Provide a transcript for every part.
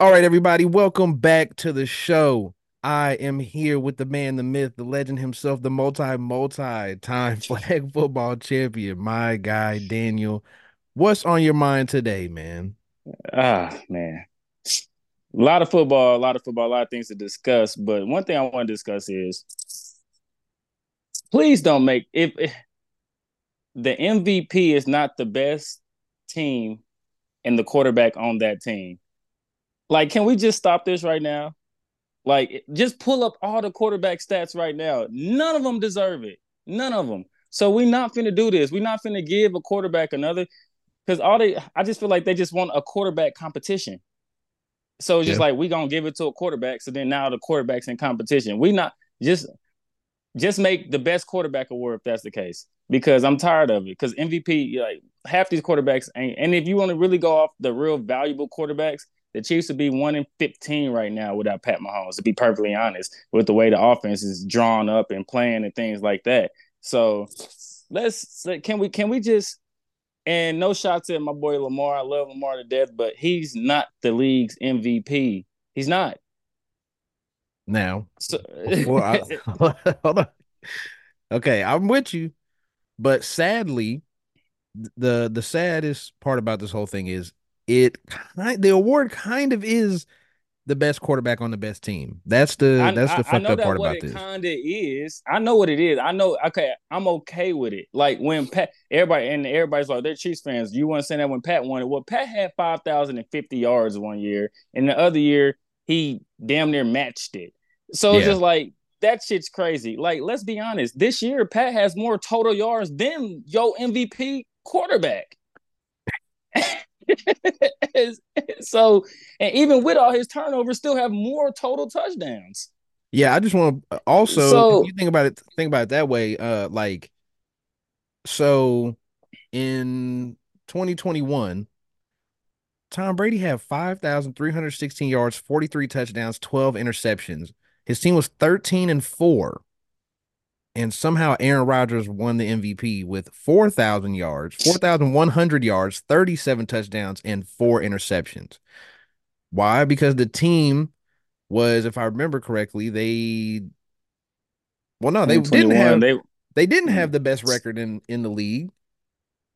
All right, everybody, welcome back to the show. I am here with the man, the myth, the legend himself, the multi multi time flag football champion, my guy, Daniel. What's on your mind today, man? Ah, man. A lot of football, a lot of football, a lot of things to discuss. But one thing I want to discuss is please don't make if, if the MVP is not the best team and the quarterback on that team. Like, can we just stop this right now? Like, just pull up all the quarterback stats right now. None of them deserve it. None of them. So we're not finna do this. We're not finna give a quarterback another because all they I just feel like they just want a quarterback competition. So it's just Yeah. like we gonna give it to a quarterback. So then now the quarterback's in competition. We not just just make the best quarterback award if that's the case. Because I'm tired of it. Because MVP, like half these quarterbacks ain't. And if you want to really go off the real valuable quarterbacks, the Chiefs would be one in 15 right now without Pat Mahomes. To be perfectly honest, with the way the offense is drawn up and playing and things like that. So let's can we can we just and no shots at my boy Lamar. I love Lamar to death, but he's not the league's MVP. He's not. Now, So, I, hold on. Okay, I'm with you, but sadly, the the saddest part about this whole thing is it kind the award kind of is the best quarterback on the best team. That's the I, that's the I I fucked know up that part about it this. kinda is. I know what it is. I know. Okay, I'm okay with it. Like when Pat, everybody and everybody's like they're Chiefs fans. You want to say that when Pat won it? Well, Pat had five thousand and fifty yards one year, and the other year he damn near matched it. So it's Yeah. just like that shit's crazy. Like let's be honest. This year Pat has more total yards than yo MVP quarterback. so and even with all his turnovers, still have more total touchdowns. Yeah, I just want to also, So you think about it, think about it that way. Uh, like, so in 2021, Tom Brady had 5,316 yards, 43 touchdowns, 12 interceptions. His team was 13 and 4. And somehow Aaron Rodgers won the MVP with 4,000 yards, 4,100 yards, 37 touchdowns, and four interceptions. Why? Because the team was, if I remember correctly, they well, no, they didn't have they they didn't have mm. the best record in in the league.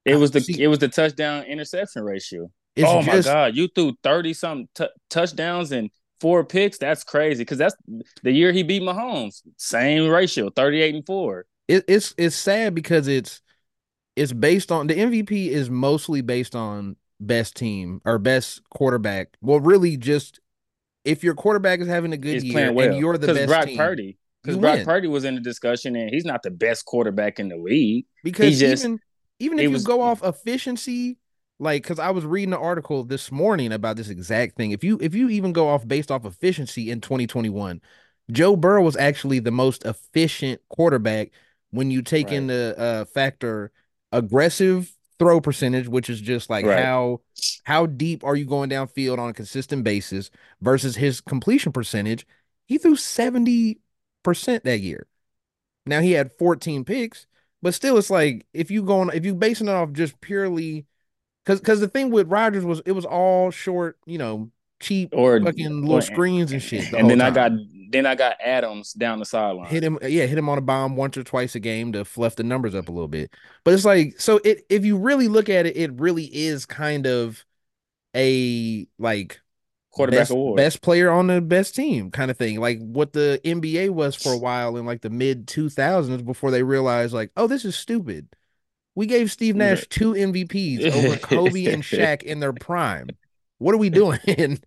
it was the it was the touchdown interception ratio. it's Oh my god, you threw 30 something t- touchdowns and four picks. That's crazy because that's the year he beat Mahomes. Same ratio, 38 and 4. it, it's it's sad because it's it's based on the MVP is mostly based on best team or best quarterback. Well, really, just if your quarterback is having a good Is year playing and you're the because best Brock team, Purdy. Because Brock win. Purdy was in the discussion and he's not the best quarterback in the league. Because He just even even if you was go off efficiency, like because I was reading an article this morning about this exact thing. If you if you even go off based off efficiency in 2021, Joe Burrow was actually the most efficient quarterback when you take right, into uh factor aggressive throw percentage, which is just like right. how how deep are you going downfield on a consistent basis versus his completion percentage. He threw 70% that year. Now he had 14 picks, but still it's like if you going if you basing it off just purely because because the thing with Rodgers was it was all short, you know, cheap Or, fucking little or screens and shit the and then I got then I got Adams down the sideline. Hit him, yeah, hit him on a bomb once or twice a game to fluff the numbers up a little bit. But it's like so it if you really look at it, it really is kind of a like Quarterback best award. best player on the best team kind of thing like what the nba was for a while in like the mid 2000s before they realized like oh this is stupid we gave steve nash two mvps over kobe and Shaq in their prime. What are we doing?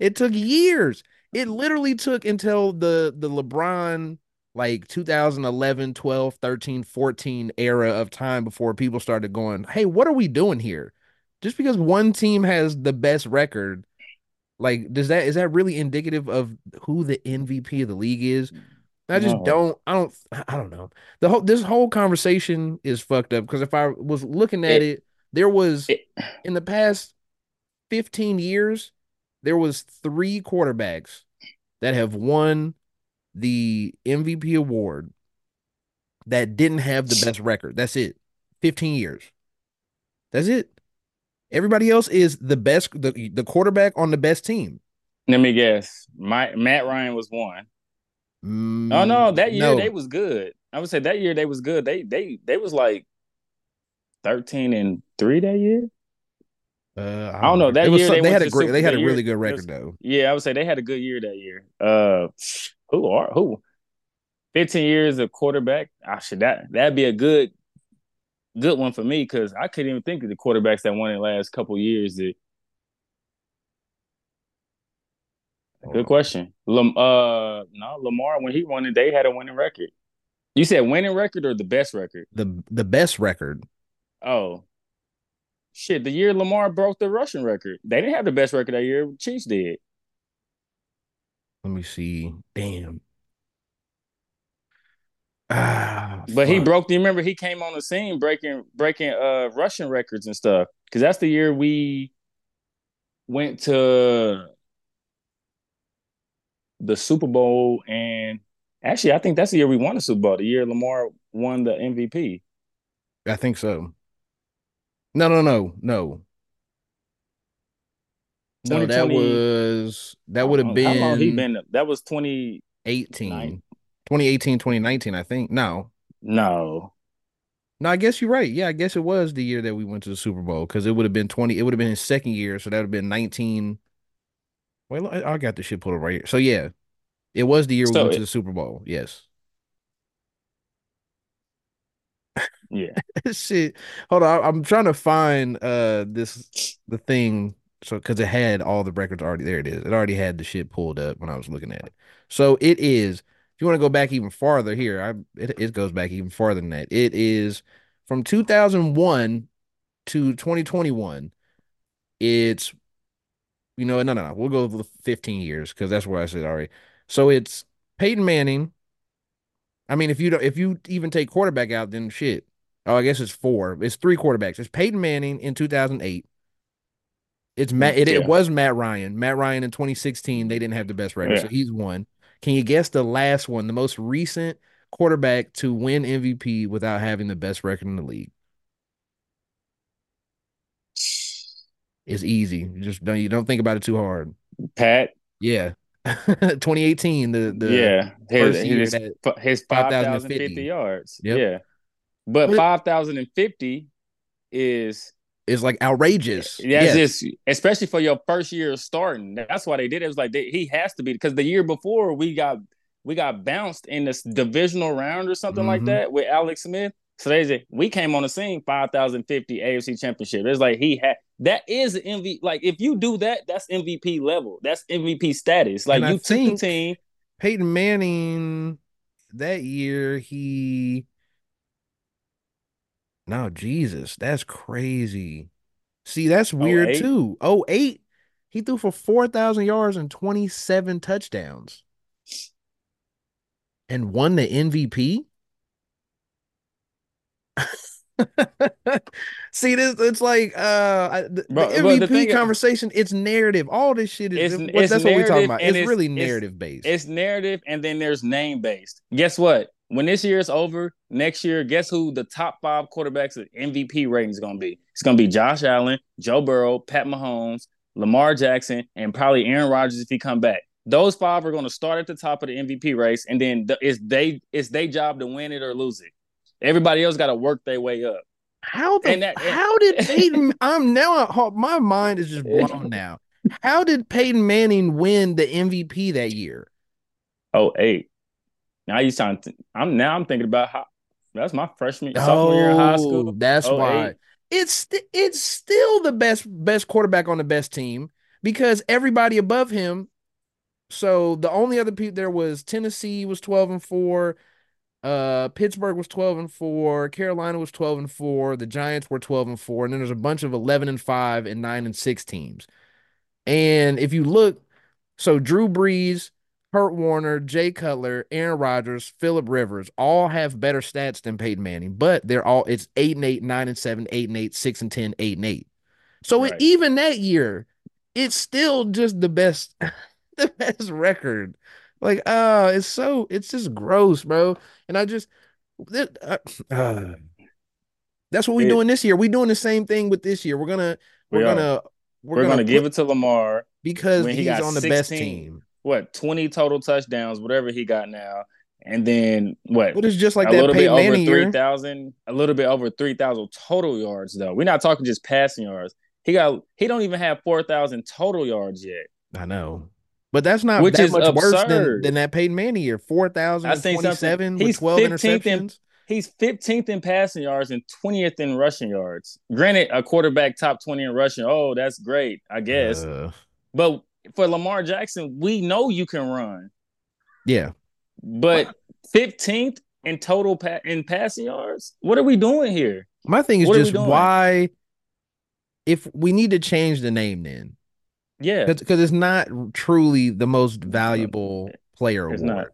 It took years. It literally took until the the lebron like 2011 12 13 14 era of time before people started going hey what are we doing here? Just because one team has the best record like, does that is that really indicative of who the MVP of the league is? I just no. don't. I don't. I don't know. The whole this whole conversation is fucked up because if I was looking at It, it, there was it, in the past fifteen years, there was three quarterbacks that have won the MVP award that didn't have the best record. That's it. Fifteen years. That's it. Everybody else is the best, the the quarterback on the best team. Let me guess. My Matt Ryan was one. Mm, oh no, that year no. they was good. I would say that year they was good. They they they was like thirteen and three that year. Uh, I don't know. That it was year so- they, they, had a great, Super- they had that a year- really good record was- though. Yeah, I would say they had a good year that year. Uh, who are who? Fifteen years of quarterback. I should that that'd be a good good one for me because I couldn't even think of the quarterbacks that won in the last couple years. That good question. Lam, uh, no, Lamar when he won it, they had a winning record. You said winning record or the best record? The the best record. Oh, shit! The year Lamar broke the rushing record, they didn't have the best record that year. Chiefs did. Let me see. Damn. Ah, But he broke. Do you remember he came on the scene breaking breaking uh rushing records and stuff? Because that's the year we went to the Super Bowl, and actually, I think that's the year we won the Super Bowl. The year Lamar won the MVP. I think so. No, no, no, no. No, that was that would have How long- How long he been been? That was twenty. 18. Nine. 2018, 2019, I think. No. No, No, I guess you're right. Yeah, I guess it was the year that we went to the Super Bowl because it would have been 20, it would have been his second year, so that would have been 19. Wait, I got the shit pulled up right here. So yeah, it was the year we went it- to the Super Bowl. Yes. yeah. shit. Hold on. I'm trying to find uh this the thing so because it had all the records already. There it is. It already had the shit pulled up when I was looking at it. So it is. If you want to go back even farther here, I it, it goes back even farther than that. It is from 2001 to 2021. It's you know no no no we'll go with 15 years because that's where I said already. So it's Peyton Manning. I mean, if you don't, if you even take quarterback out, then shit. Oh, I guess it's four. It's three quarterbacks. It's Peyton Manning in 2008. It's Matt. It, Yeah. it was Matt Ryan. Matt Ryan in 2016. They didn't have the best record, so he's one. Can you guess the last one, the most recent quarterback to win MVP without having the best record in the league? It's easy. You just don't. You don't think about it too hard. Pat. Yeah. 2018. The the yeah, his first year his, his 5,050. thousand fifty yards. Yep. Yeah, but But- five thousand and fifty is is like outrageous. that's Yes. just especially for your first year starting. That's why they did it. It was like they, he has to be because the year before we got we got bounced in this divisional round or something like Mhm. that with Alex Smith. So they said we came on the scene five thousand fifty AFC Championship. It's like he had that is MVP. Like if you do that, that's MVP level. That's MVP status. Like And you think- team. Peyton Manning that year he No, Jesus, that's crazy. See, that's oh, weird 08? too. Oh, eight. He threw for 4,000 yards and 27 touchdowns. And won the MVP? See this it's like uh the, Bro, the but the MVP is- conversation it's narrative all this shit is It's- it's that's what we're talking about it's, it's- really narrative based It's narrative and then there's name based. Guess what? When this year is over, next year, guess who the top five quarterbacks of MVP rating is going to be? It's going to be Josh Allen, Joe Burrow, Pat Mahomes, Lamar Jackson, and probably Aaron Rodgers if he come back. Those five are going to start at the top of the MVP race, and then the, it's they it's their job to win it or lose it. Everybody else got to work their way up. How the And that- and- how did Peyton? I'm now my mind is just blown now. How did Peyton Manning win the MVP that year? Oh, eight. Now you sound. I'm now. I'm thinking about how. That's my freshman sophomore year in high oh, school. Oh, That's Oh, why eight. it's it's still the best best quarterback on the best team because everybody above him. So the only other people there was Tennessee was twelve and four, uh, Pittsburgh was twelve and four, Carolina was twelve and four, the Giants were twelve and four, and then there's a bunch of eleven and five and nine and six teams. And if you look, so Drew Brees, Kurt Warner, Jay Cutler, Aaron Rodgers, Philip Rivers all have better stats than Peyton Manning, but they're all it's eight and eight, nine and seven, eight and eight, six and ten, eight and eight. So it, even that year, it's still just the best, the best record. Like, uh, it's so it's just gross, bro. And I just that, uh, uh, that's what we're It- doing this year. We're doing the same thing with this year. We're gonna we're We gonna We're, gonna, give it to Lamar. because he's on the 16, best team. What twenty total touchdowns, whatever he got now, and then what? But it's just like a that little bit over three thousand, a little bit over three thousand total yards though. We're not talking just passing yards. He got he don't even have four thousand total yards yet. I know. But that's not Which that much absurd. worse than, than that Peyton Manning year. 4,027 with 12 interceptions. In, he's 15th in passing yards and 20th in rushing yards. Granted, a quarterback top 20 in rushing. Oh, that's great, I guess. Uh, but for Lamar Jackson, we know you can run. Yeah. But 15th in total pa- in passing yards? What are we doing here? My thing is what just why if we need to change the name then yeah, because it's not truly the most valuable player it's award. Not.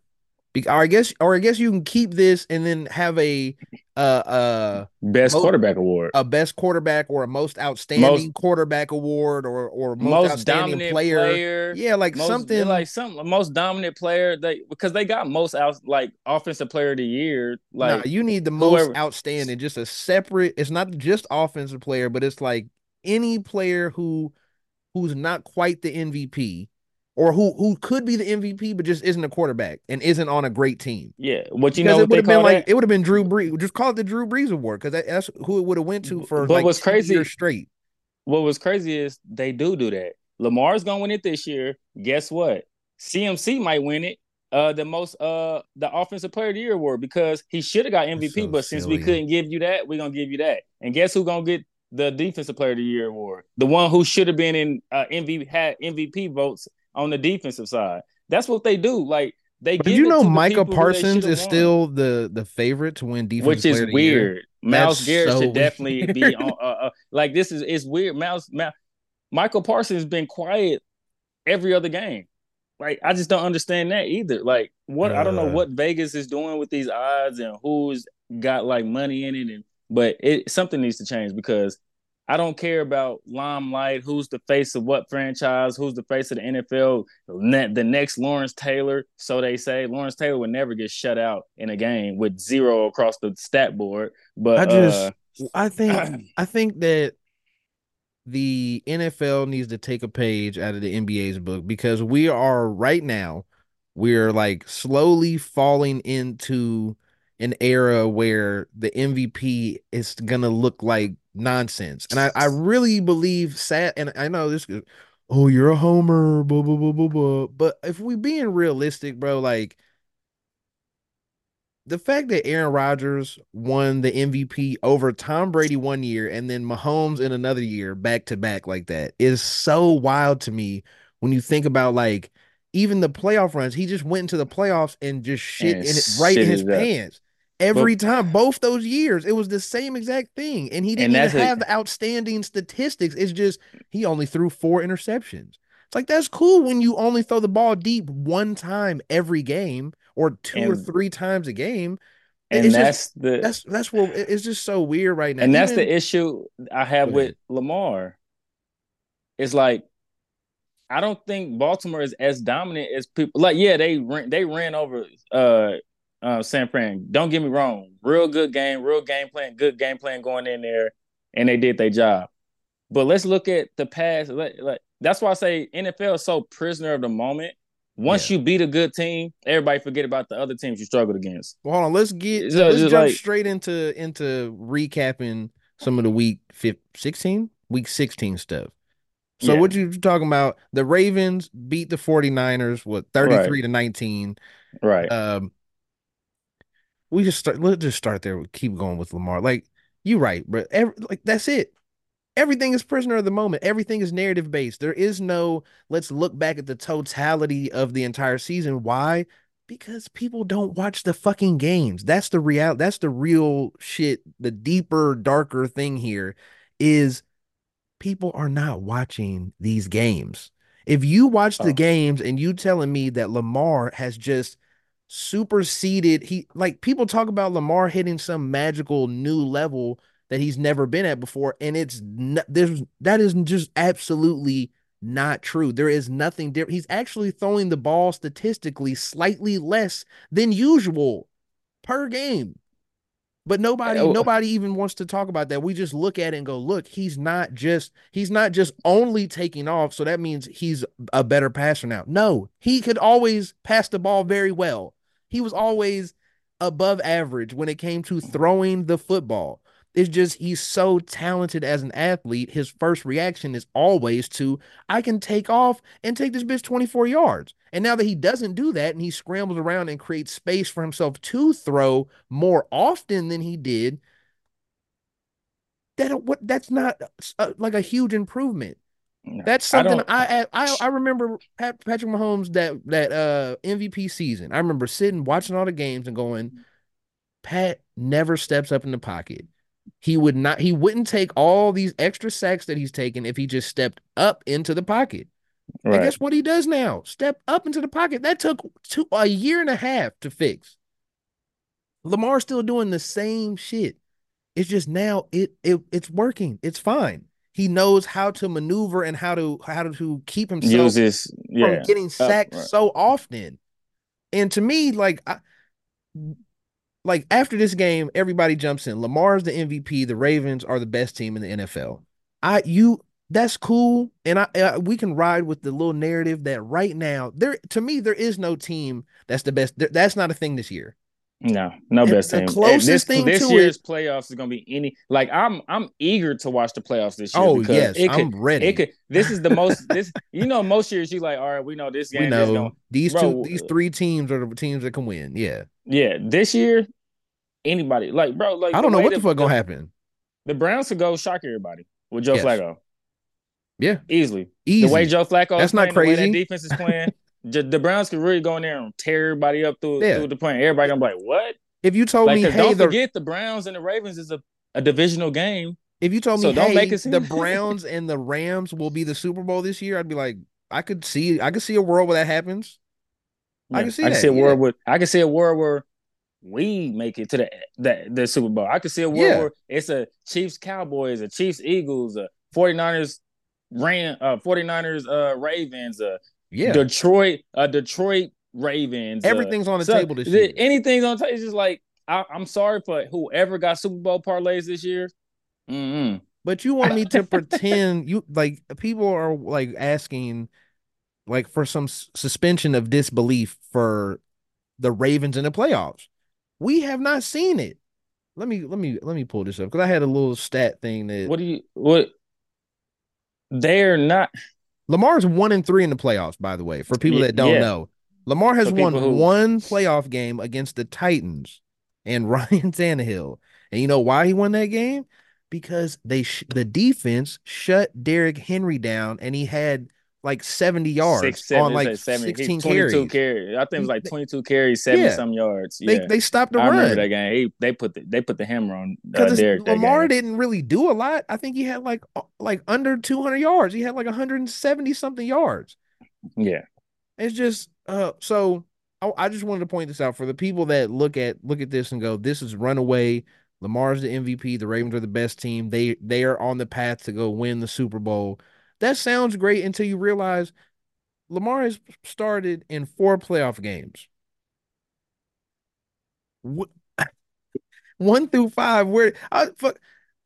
Be- or I guess, or I guess you can keep this and then have a uh uh best most, quarterback award, a best quarterback or a most outstanding most, quarterback award, or or most, most outstanding player. player. Yeah, like most, something like some most dominant player. They because they got most out like offensive player of the year. Like nah, you need the most outstanding, just a separate. It's not just offensive player, but it's like any player who who's not quite the MVP or who who could be the MVP but just isn't a quarterback and isn't on a great team. Yeah, what you know, it would have been like that? it would have been Drew Brees. Just call it the Drew Brees Award because that, that's who it would have went to for but like what's crazy straight. What was crazy is they do do that. Lamar's gonna win it this year. Guess what? CMC might win it. Uh, the most uh the offensive player of the year award because he should have got MVP, so but since we couldn't give you that, we're gonna give you that. And guess who's gonna get the defensive player of the year award, the one who should have been in uh, MVP had MVP votes on the defensive side. That's what they do. Like they Did you know Micah Parsons is won. still the the favorite to win defense, which is weird. Myles Garrett so should definitely be on. Uh, uh, like this is it's weird. Miles, Mal, Michael Parsons has been quiet every other game. Like I just don't understand that either. Like what uh, I don't know what Vegas is doing with these odds and who's got like money in it and but it something needs to change because I don't care about limelight, who's the face of what franchise, who's the face of the NFL. The next Lawrence Taylor, so they say. Lawrence Taylor would never get shut out in a game with zero across the stat board. But I just, uh, I think, I think that the NFL needs to take a page out of the NBA's book because we are right now, we're like slowly falling into an era where the MVP is gonna look like nonsense. And I, I really believe sad and I know this oh you're a homer, blah blah blah blah blah. But if we being realistic, bro, like the fact that Aaron Rodgers won the MVP over Tom Brady one year and then Mahomes in another year back to back like that is so wild to me when you think about like even the playoff runs. He just went into the playoffs and just shit and in it right in his pants every but, time. Both those years, it was the same exact thing, and he didn't and even have a, outstanding statistics. It's just he only threw four interceptions. It's like that's cool when you only throw the ball deep one time every game or two and, or three times a game. And it's that's just, the that's that's what it's just so weird right now. And that's the issue I have with Lamar. It's like I don't think Baltimore is as dominant as people. Like, yeah, they ran, they ran over uh uh, San Fran. Don't get me wrong, real good game, real game plan, good game plan going in there, and they did their job. But let's look at the past. Like, like that's why I say NFL is so prisoner of the moment. Once yeah. you beat a good team, everybody forget about the other teams you struggled against. Well, hold on, let's get so, let's jump like, straight into into recapping some of the week 15, 16, week 16 stuff. So yeah. what you talking about? The Ravens beat the 49ers what 33 right. to 19. Right. Um we just start let's just start there keep going with lamar. Like you're right but every, like that's it. Everything is prisoner of the moment. Everything is narrative based. There is no let's look back at the totality of the entire season. Why? Because people don't watch the fucking games. That's the real that's the real shit the deeper darker thing here is people are not watching these games. If you watch the oh. games and you telling me that lamar has just superseded he like people talk about Lamar hitting some magical new level that he's never been at before and it's not, there's that is just absolutely not true. There is nothing different. He's actually throwing the ball statistically slightly less than usual per game. But nobody, oh. Uh nobody even wants to talk about that. We just look at it and go, look, he's not just he's not just only taking off. So that means he's a better passer now. No, he could always pass the ball very well. He was always above average when it came to throwing the football. It's just he's so talented as an athlete. His first reaction is always to, I can take off and take this bitch 24 yards. And now that he doesn't do that and he scrambles around and creates space for himself to throw more often than he did, that what that's not uh, like a huge improvement. That's something I, I I remember Pat, Patrick Mahomes that that uh MVP season. I remember sitting watching all the games and going, Pat never steps up in the pocket. He would not. He wouldn't take all these extra sacks that he's taken if he just stepped up into the pocket. Right. And guess what he does now? Step up into the pocket. That took two, a year and a half to fix. Lamar's still doing the same shit. It's just now it it it's working. It's fine. He knows how to maneuver and how to how to keep himself Uses, yeah, from getting oh, sacked right. so often. And to me, like I, like after this game, everybody jumps in. Lamar's the MVP. The Ravens are the best team in the NFL. I you that's cool, and I, I, we can ride with the little narrative that right now there to me there is no team that's the best. That's not a thing this year. No, no and best team. Closest this, thing this year's it, playoffs is gonna be any like I'm I'm eager to watch the playoffs this year. Oh yes, it could, I'm ready. It could. This is the most. this you know most years you like all right. We know this game. We know these bro, two these three teams are the teams that can win. Yeah. Yeah. This year, anybody like bro like I don't know what the fuck gonna happen. The Browns could go shock everybody with Joe yes. Flacco. Yeah, easily. Easy. The way Joe Flacco that's not crazy. that defense is playing, the Browns could really go in there and tear everybody up through, yeah. through the point. Everybody gonna be like, "What?" If you told like, me, hey, don't the... forget the Browns and the Ravens is a, a divisional game. If you told me, so don't hey, make it the Browns and the Rams will be the Super Bowl this year, I'd be like, I could see, I could see a world where that happens. Yeah, I can see. I can see a yeah. world where I can see a world where we make it to the the, the Super Bowl. I could see a world yeah. where it's a Chiefs Cowboys, a Chiefs Eagles, a 49ers Ran uh 49ers uh Ravens, uh yeah, Detroit, uh Detroit Ravens. Uh, Everything's uh, on the so table this year. Anything's on the table. It's just like I, am sorry for whoever got Super Bowl parlays this year. Mm-hmm. But you want me to pretend you like people are like asking like for some suspension of disbelief for the Ravens in the playoffs. We have not seen it. Let me let me let me pull this up because I had a little stat thing that. What do you what? They're not. Lamar's one and three in the playoffs. By the way, for people that don't yeah. know, Lamar has won who... one playoff game against the Titans and Ryan Tannehill. And you know why he won that game? Because they sh- the defense shut Derrick Henry down, and he had like 70 yards Six, seven, on like 16 carries. carries. I think it was like 22 carries, 70 yeah. some yards. Yeah. They, they stopped the I run. remember that game. He, they put the they put the hammer on uh, Derrick. Lamar didn't really do a lot. I think he had like uh, like under 200 yards. He had like 170 something yards. Yeah. It's just uh so I, I just wanted to point this out for the people that look at look at this and go, this is runaway. Lamar's the MVP. The Ravens are the best team. They they are on the path to go win the Super Bowl that sounds great until you realize Lamar has started in four playoff games. One through five, where I,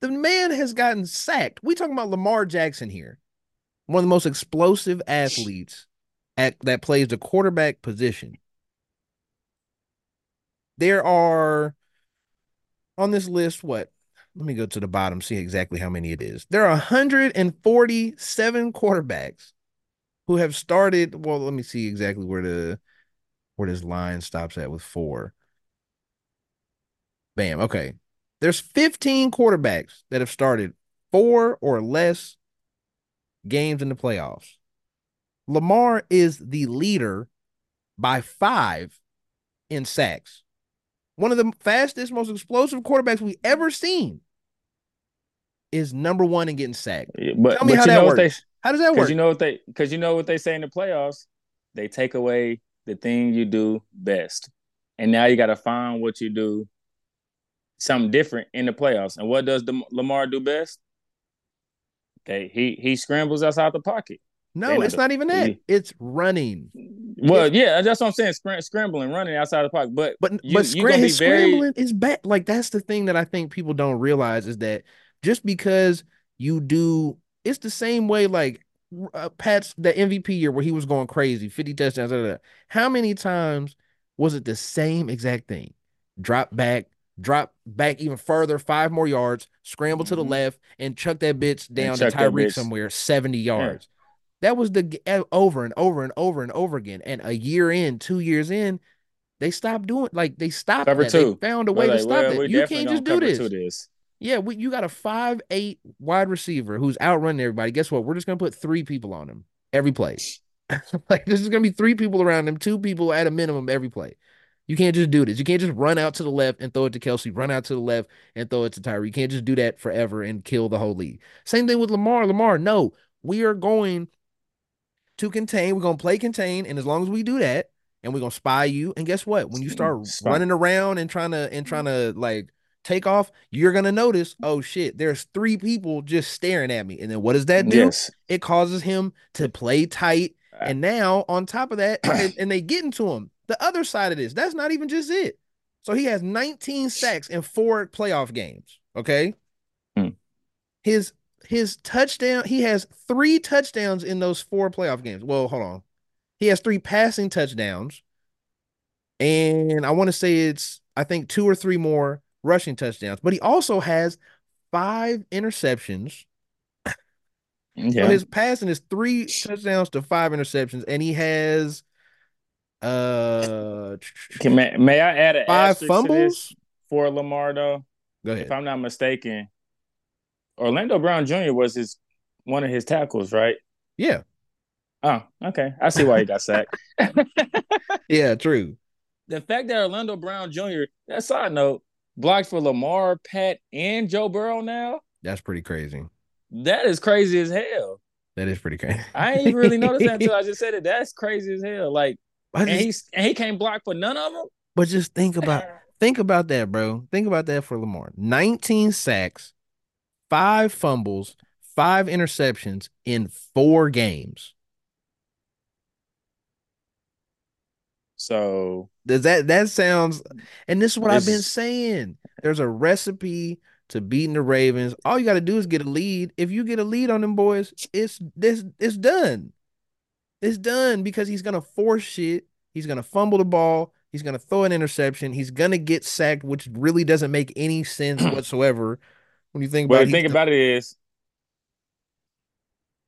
the man has gotten sacked. We talking about Lamar Jackson here, one of the most explosive athletes at that plays the quarterback position. There are on this list what let me go to the bottom, see exactly how many it is. There are 147 quarterbacks who have started. Well, let me see exactly where the where this line stops at with four. Bam. Okay. There's 15 quarterbacks that have started four or less games in the playoffs. Lamar is the leader by five in sacks one of the fastest, most explosive quarterbacks we ever seen, is number one in getting sacked. but tell me how that works. They, how does that work? You know what they because you know what they say in the playoffs. They take away the thing you do best, and now you got to find what you do something different in the playoffs. And what does the, Lamar do best? Okay, he he scrambles outside the pocket. No, it's not even that. It's running. Well, yeah, that's what I'm saying. Scram- scrambling, running outside the pocket, but but you, but scram- his very... scrambling is bad. Like that's the thing that I think people don't realize is that just because you do, it's the same way. Like uh, Pat's the MVP year where he was going crazy, 50 touchdowns. Blah, blah, blah. How many times was it the same exact thing? Drop back, drop back even further, five more yards, scramble to the mm-hmm. left, and chuck that bitch down to Tyreek somewhere 70 yards. Yeah. That was the eh, over and over and over and over again. And a year in, two years in, they stopped doing like they stopped cover that. Two. They found a way like, to stop well, it. You can't just do this. this. Yeah, we, you got a five eight wide receiver who's outrunning everybody. Guess what? We're just gonna put three people on him every play. like this is gonna be three people around him, two people at a minimum every play. You can't just do this. You can't just run out to the left and throw it to Kelce, run out to the left and throw it to Tyree. You can't just do that forever and kill the whole league. Same thing with Lamar. Lamar, no, we are going to contain. We're to play contain. And as long as we do that, and we're to spy you, and guess what? When you start spy. running around and trying to, and trying to like take off, you're to notice, oh shit, there's three people just staring at me. And then what does that do? Yes. It causes him to play tight. Uh, and now on top of that, and, and they get into him the other side of this, that's not even just it. So he has 19 sacks in four playoff games. Okay. Hmm. His his touchdown, he has three touchdowns in those four playoff games. Well, hold on. He has three passing touchdowns. And I want to say it's, I think, two or three more rushing touchdowns. But he also has five interceptions. Yeah. So his passing is three touchdowns to five interceptions, and he has uh, may, may I add a five fumbles for Lamar though? Go ahead. If I'm not mistaken, Orlando Brown Jr. was his one of his tackles, right? Yeah. Oh, okay. I see why he got sacked. yeah, true. The fact that Orlando Brown Jr. That side note blocked for Lamar, Pat, and Joe Burrow now. That's pretty crazy. That is crazy as hell. That is pretty crazy. I ain't really noticed that until I just said it. That's crazy as hell. Like and he's and he can't block for none of them. But just think about think about that, bro. Think about that for Lamar. 19 sacks, five fumbles, five interceptions in four games. So does that that sounds and this is what I've been saying. There's a recipe to beating the Ravens. All you got to do is get a lead. If you get a lead on them boys, it's this it's done. It's done because he's gonna force shit. He's gonna fumble the ball. He's gonna throw an interception. He's gonna get sacked, which really doesn't make any sense whatsoever when you think about. Well, think about it is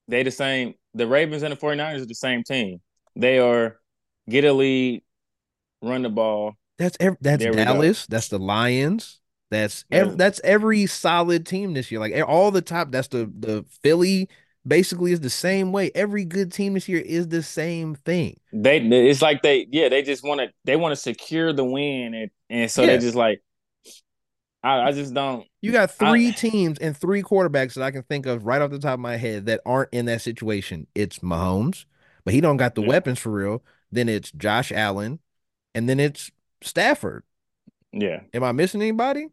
they the same. The Ravens and the 49ers are the same team. They are get a lead, run the ball. That's every, that's Dallas. That's the Lions. That's every, that's every solid team this year. Like all the top. That's the the Philly basically is the same way. Every good team this year is the same thing. They it's like they yeah, they just want to they want to secure the win and and so yeah. they just like I, I, just don't You got three I, teams and three quarterbacks that I can think of right off the top of my head that aren't in that situation. It's Mahomes, but he don't got the yeah. weapons for real. Then it's Josh Allen, and then it's Stafford. Yeah. Am I missing anybody?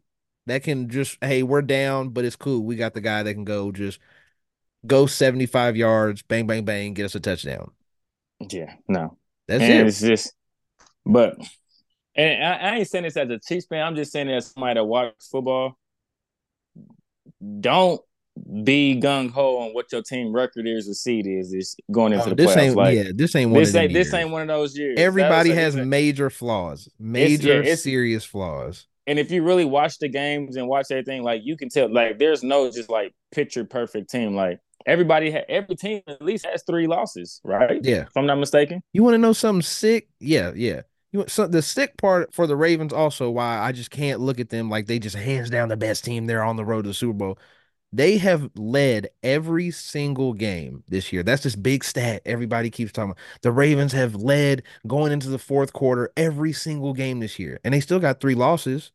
That can just hey, we're down, but it's cool. We got the guy that can go just go 75 yards, bang, bang, bang, get us a touchdown. Yeah, no. That's and it. It's just, but, and I, I, ain't saying this as a Chiefs fan. I'm just saying it as somebody that watches football. Don't be gung ho on what your team record is or seed is. Is going into oh, the this playoffs. Ain't, like, yeah, this ain't one. This ain't this ain't one of those years. Everybody has major flaws, major yeah, serious flaws and if you really watch the games and watch everything, like you can tell, like there's no just like picture perfect team. Like everybody, ha- every team at least has three losses, right? Yeah, if I'm not mistaken. You want to know something sick? Yeah, yeah. You so the sick part for the Ravens also why I just can't look at them like they just hands down the best team. They're on the road to the Super Bowl. They have led every single game this year. That's this big stat everybody keeps talking about. The Ravens have led going into the fourth quarter every single game this year, and they still got three losses.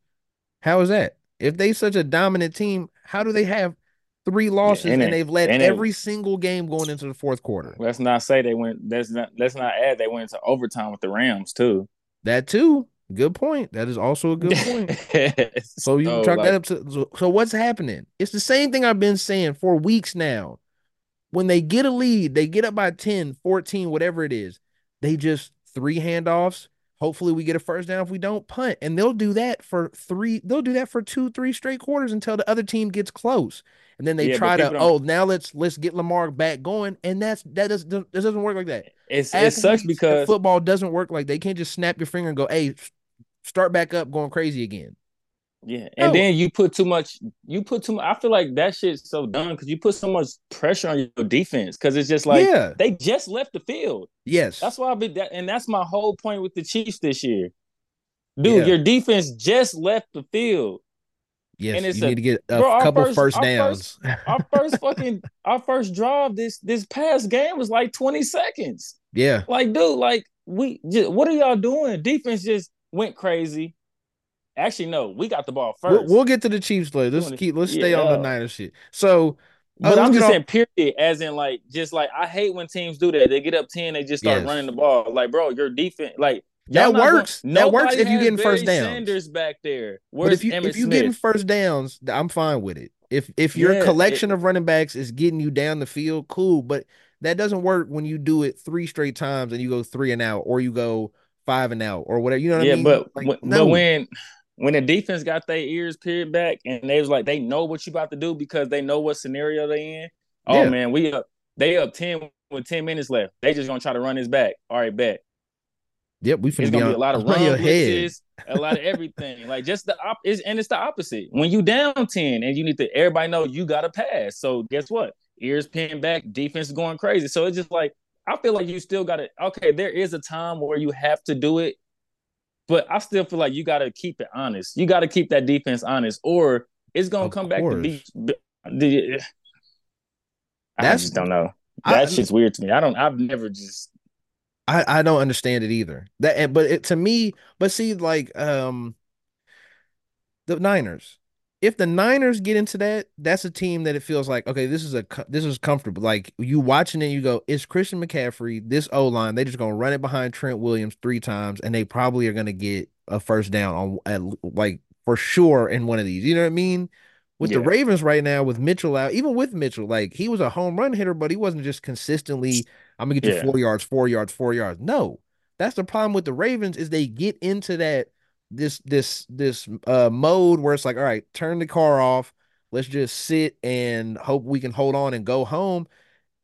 How is that? If they such a dominant team, how do they have three losses yeah, and, and, they've led and every it, single game going into the fourth quarter? Let's not say they went. Let's not. Let's not add they went into overtime with the Rams too. That too. Good point. That is also a good point. so you so, chalk like, that up to so, so what's happening? It's the same thing I've been saying for weeks now. When they get a lead, they get up by 10, 14, whatever it is, they just three handoffs. Hopefully we get a first down if we don't punt. And they'll do that for three, they'll do that for two, three straight quarters until the other team gets close. And then they Yeah, try to, oh, now let's let's get Lamar back going. And that's that doesn't that doesn't work like that. It's, it sucks because football doesn't work like they can't just snap your finger and go, hey, start back up going crazy again. Yeah, and No. then you put too much. You put too much. I feel like that shit's so dumb because you put so much pressure on your defense because it's just like yeah. they just left the field. Yes. That's why I be that, and that's my whole point with the Chiefs this year, dude. Yeah. Your defense just left the field. Yes. and it's you a- need to get a Bro, couple first- first our downs. Our first fucking our first drive this this past game was like twenty seconds. yeah. Like, dude, like we just, what are y'all doing? Defense just went crazy. Actually, no, we got the ball 1st We'll, we'll get to the Chiefs later. Let's keep let's stay on Yeah. the Niners shit. So uh, But let's I'm just saying, period. As in, like, just like I hate when teams do that. They get up ten, they just start Yes. running the ball. Like, bro, your defense, like y'all going- works. That works if you has getting first downs. Sanders back there. but if you Emmitt if you Smith? getting first downs, I'm fine with it. If if your Yeah, collection it- of running backs is getting you down the field, cool. But that doesn't work when you do it three straight times and you go three and out, or you go five and out, or whatever. You know what yeah, I mean? but Like, when, no. but when when the defense got their ears peeled back and they was like they know what you about to do because they know what scenario they in. Oh Yeah. man, we up they up ten with ten minutes left. They just gonna try to run this back. All right, bet. Yep, we It's finna gonna be, on, a lot of run blitzes, a lot of everything. like just the op is and it's the opposite. When you down 10 and you need to everybody know you gotta pass. So guess what? Ears pinned back, defense going crazy. So it's just like I feel like you still gotta okay, there is a time where you have to do it, but I still feel like you gotta keep it honest. You gotta keep that defense honest, or it's gonna Of come back to be course. the I That's- just don't know. I- That shit's weird to me. I don't I've never just I, I don't understand it either. That but it to me, but see, like um the Niners. If the Niners get into that, that's a team that it feels like, okay, this is a this is comfortable. Like you watching it, you go, it's Christian McCaffrey, this O line, they just gonna run it behind Trent Williams three times, and they probably are gonna get a first down on at, like for sure in one of these. You know what I mean? With the Ravens right now, with Mitchell out, even with Mitchell, like he was a home run hitter, but he wasn't just consistently I'm gonna get you Yeah. four yards, four yards, four yards. No, that's the problem with the Ravens is they get into that this this this uh mode where it's like, all right, turn the car off. Let's just sit and hope we can hold on and go home.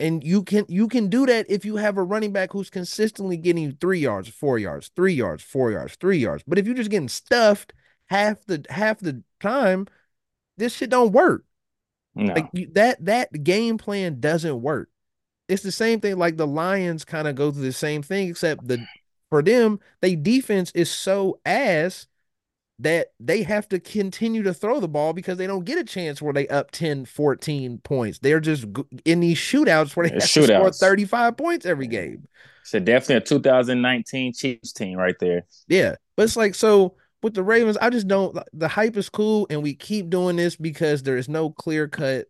And you can you can do that if you have a running back who's consistently getting you three yards, four yards, three yards, four yards, three yards. But if you're just getting stuffed half the half the time, this shit don't work. no. Like you, that that game plan doesn't work. It's the same thing. Like the Lions kind of go through the same thing, except the for them, they defense is so ass that they have to continue to throw the ball because they don't get a chance where they up 10, 14 points. They're just in these shootouts where they have to score 35 points every game. So definitely a 2019 Chiefs team right there. Yeah. But it's like, so with the Ravens, I just don't, the hype is cool and we keep doing this because there is no clear cut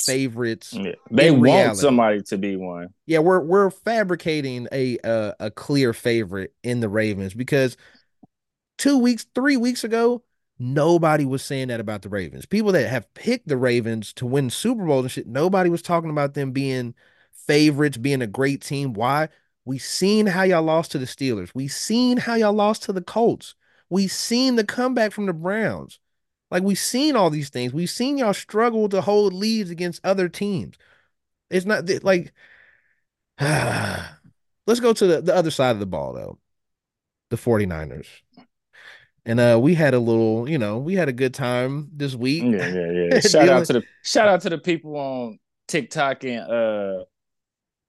favorites. Yeah. They want reality. somebody to be one. Yeah, we're we're fabricating a uh, a clear favorite in the Ravens because two weeks, three weeks ago, nobody was saying that about the Ravens. People that have picked the Ravens to win Super Bowls and shit, nobody was talking about them being favorites, being a great team. Why? We seen how y'all lost to the Steelers. We seen how y'all lost to the Colts. We seen the comeback from the Browns. Like we've seen all these things. We've seen y'all struggle to hold leads against other teams. It's not like let's go to the, the other side of the ball though. The 49ers. And uh we had a little, you know, we had a good time this week. Yeah, yeah, yeah. Shout out to the shout out to the people on TikTok and uh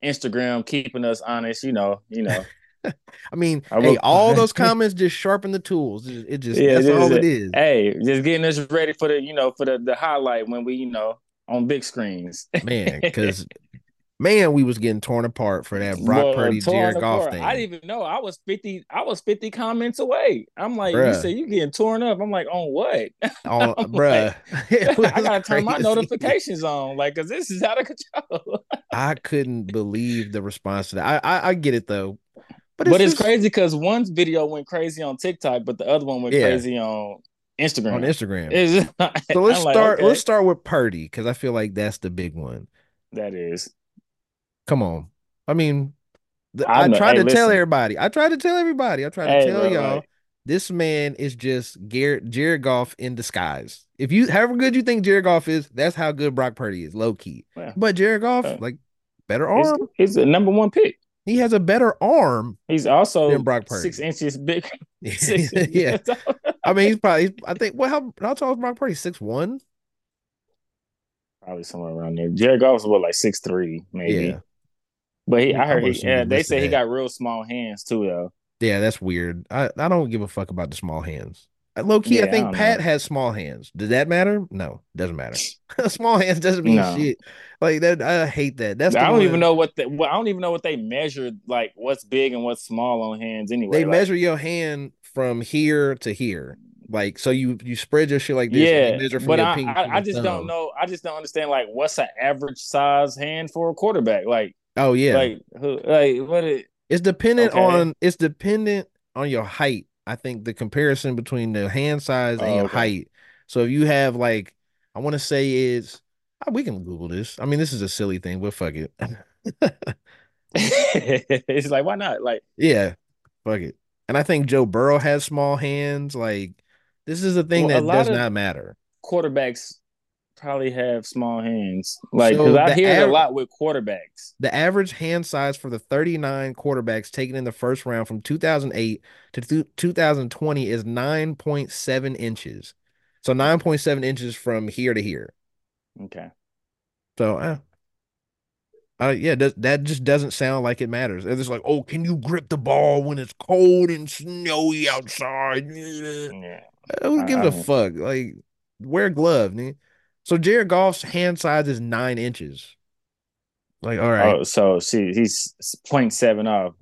Instagram keeping us honest. You know, you know. I mean, I hey, all those comments just sharpen the tools. It, just Yeah, that's all a- it is. hey, just getting us ready for the you know for the the highlight when we you know on big screens. Man, because man, we was getting torn apart for that Brock Well, Purdy Jared Goff thing. I didn't even know. I was 50, I was 50 comments away. I'm like, you Bruh. said you getting torn up. I'm like, on what? Oh, I'm bruh. Was I gotta turn my notifications on, like, cause this is out of control. I couldn't believe the response to that. I I, I get it though. But But it's, it's just- crazy because one video went crazy on TikTok, but the other one went Yeah. crazy on Instagram. on Instagram. It's like- So let's like, start. okay, Let's start with Purdy because I feel like that's the big one. that is. Come on. I mean, I, I tried hey, to tell everybody. I tried to tell everybody. I tried hey, to tell y'all. This man is just Garrett Jared Goff in disguise. If you however good you think Jared Goff is, that's how good Brock Purdy is, low key. But Jared Goff, like better arm. He's, he's the number one pick. He has a better arm. He's also than Brock Purdy. six inches big. six yeah, I mean he's probably. I think. Well, how how tall is Brock Purdy? Six one. Probably somewhere around there. Jared Goff's what like six three maybe. Yeah. But he, I heard he, yeah, they say he got real small hands too though. Yeah, that's weird. I, I don't give a fuck about the small hands. Low key, yeah, I think I Pat know. has small hands. Does that matter? No, it doesn't matter. small hands doesn't mean no. shit. Like that, I hate that. That's I don't one. even know what the, well, I don't even know what they measured. Like what's big and what's small on hands anyway. They like, measure your hand from here to here. Like so, you you spread your shit like this. Yeah, but I, I, I just thumb. don't know. I just don't understand. Like, what's an average size hand for a quarterback? Like, oh yeah, like who, like what? It, it's dependent okay. on. It's dependent on your height. I think the comparison between the hand size and oh, your okay. height. So if you have like, I want to say is oh, ah, we can Google this. I mean, this is a silly thing, but fuck it. it's like why not? Like yeah, fuck it. And I think Joe Burrow has small hands. Like this is a thing well, that a does not matter. Quarterbacks probably have small hands. Like, because so I hear av- a lot with quarterbacks. The average hand size for the 39 quarterbacks taken in the first round from 2008 to th- 2020 is 9.7 inches. So 9.7 inches from here to here. Okay. So, uh, uh yeah, that, that just doesn't sound like it matters. It's like, oh, can you grip the ball when it's cold and snowy outside? Yeah. Who gives a fuck? Like, wear a glove, man. So Jared Goff's hand size is nine inches. Like, all right. Oh, so see, he's 0.7 off.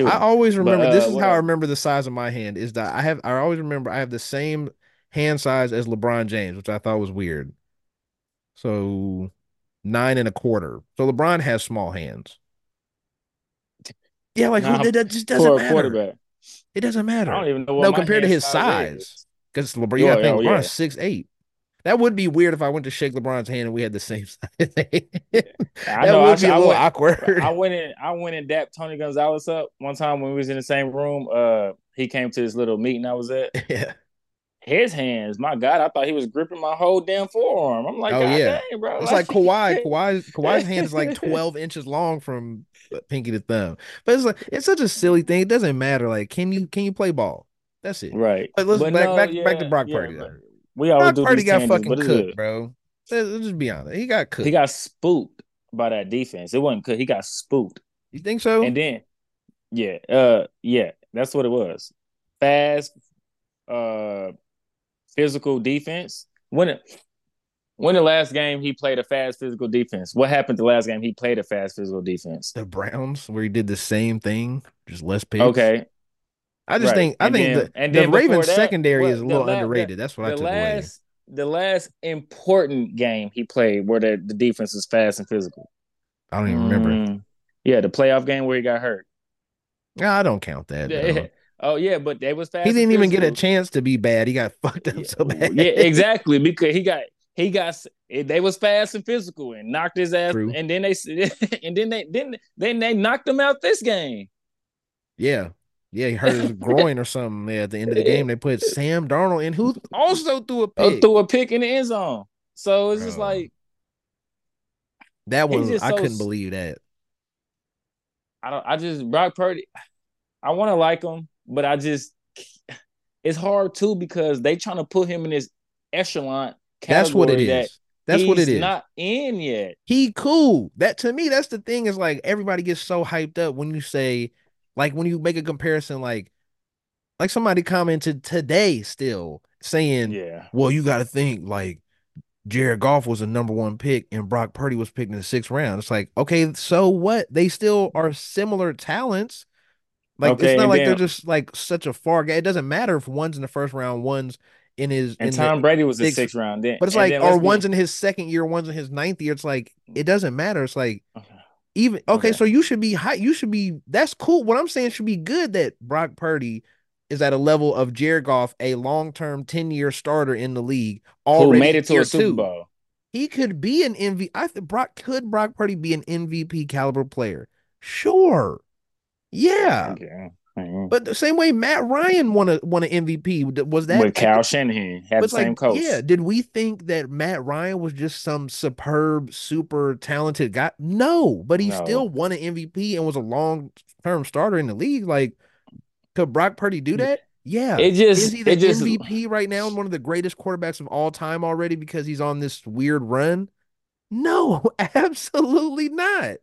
I always remember but, uh, this is how I remember the size of my hand is that I have I always remember I have the same hand size as LeBron James, which I thought was weird. So nine and a quarter. So LeBron has small hands. Yeah, like nah, that just doesn't matter. It doesn't matter. I don't even know. no, compared to his size, because LeBron, you gotta think LeBron's yeah. six eight. That would be weird if I went to shake LeBron's hand and we had the same size. that know, would I, be a little went, awkward. I went in, I went and dapped Tony Gonzalez up one time when we was in the same room. Uh, he came to this little meeting I was at. Yeah. His hands, my God, I thought he was gripping my whole damn forearm. I'm like, oh yeah, dang, bro. It's like, like Kawhi. Kawhi. Kawhi's hand is like 12 inches long from pinky to thumb. But it's like it's such a silly thing. It doesn't matter. Like, can you can you play ball? That's it. Right. But let's but back no, back yeah, back to Brock yeah, Purdy. We always do Purdy got fucking cooked, bro. Let's just be honest. He got cooked. He got spooked by that defense. It wasn't cooked. He got spooked. You think so? And then, yeah, uh, yeah, that's what it was. Fast, uh, physical defense. When it, when the last game he played a fast physical defense? What happened the last game he played a fast physical defense? The Browns, where he did the same thing, just less picks. Okay, I just right. think I and think then, the, and the Ravens that, secondary well, is a little la- underrated. That's what I took last, away. The last important game he played where the, the defense was fast and physical. I don't even remember. Mm, yeah, the playoff game where he got hurt. Yeah, I don't count that. Yeah. Oh yeah, but they was fast. He didn't even get a chance to be bad. He got fucked up yeah, so bad. Yeah, exactly. Because he got he got they was fast and physical and knocked his ass. True. And then they and then they then then they knocked him out this game. Yeah, yeah, he hurt his groin or something. Yeah, at the end of the game, they put Sam Darnold in, who also threw a oh, pick. threw a pick in the end zone. So it's Bro. just like that one. I so, couldn't believe that. I don't. I just Brock Purdy. I want to like him, but I just it's hard too because they trying to put him in this echelon. That's what it is. That that's what it is. Not in yet. He cool. That to me, that's the thing. Is like everybody gets so hyped up when you say like when you make a comparison, like like somebody commented today still saying, Yeah, well, you gotta think like Jared Goff was a number one pick and Brock Purdy was picked in the sixth round. It's like, okay, so what? They still are similar talents. Like okay, it's not like then, they're just like such a far guy. It doesn't matter if one's in the first round, one's in his and in Tom Brady was sixth, the sixth round. Then, but it's like, or one's in his second year, one's in his ninth year. It's like it doesn't matter. It's like. Even oh, okay, okay, so you should be high. You should be. That's cool. What I'm saying should be good that Brock Purdy is at a level of Jared Goff, a long term, ten year starter in the league. Already Who made it to a Super Bowl? He could be an MVP. I think Brock could Brock Purdy be an MVP caliber player. Sure, Yeah. Okay. Mhm. But the same way Matt Ryan won a won an MVP was that With Kyle Shanahan had the same like, coach. yeah, did we think that Matt Ryan was just some superb, super talented guy? No, but he No. still won an MVP and was a long term starter in the league. Like, could Brock Purdy do that? Yeah. It just Is he the just MVP right now and one of the greatest quarterbacks of all time already because he's on this weird run? No, absolutely not.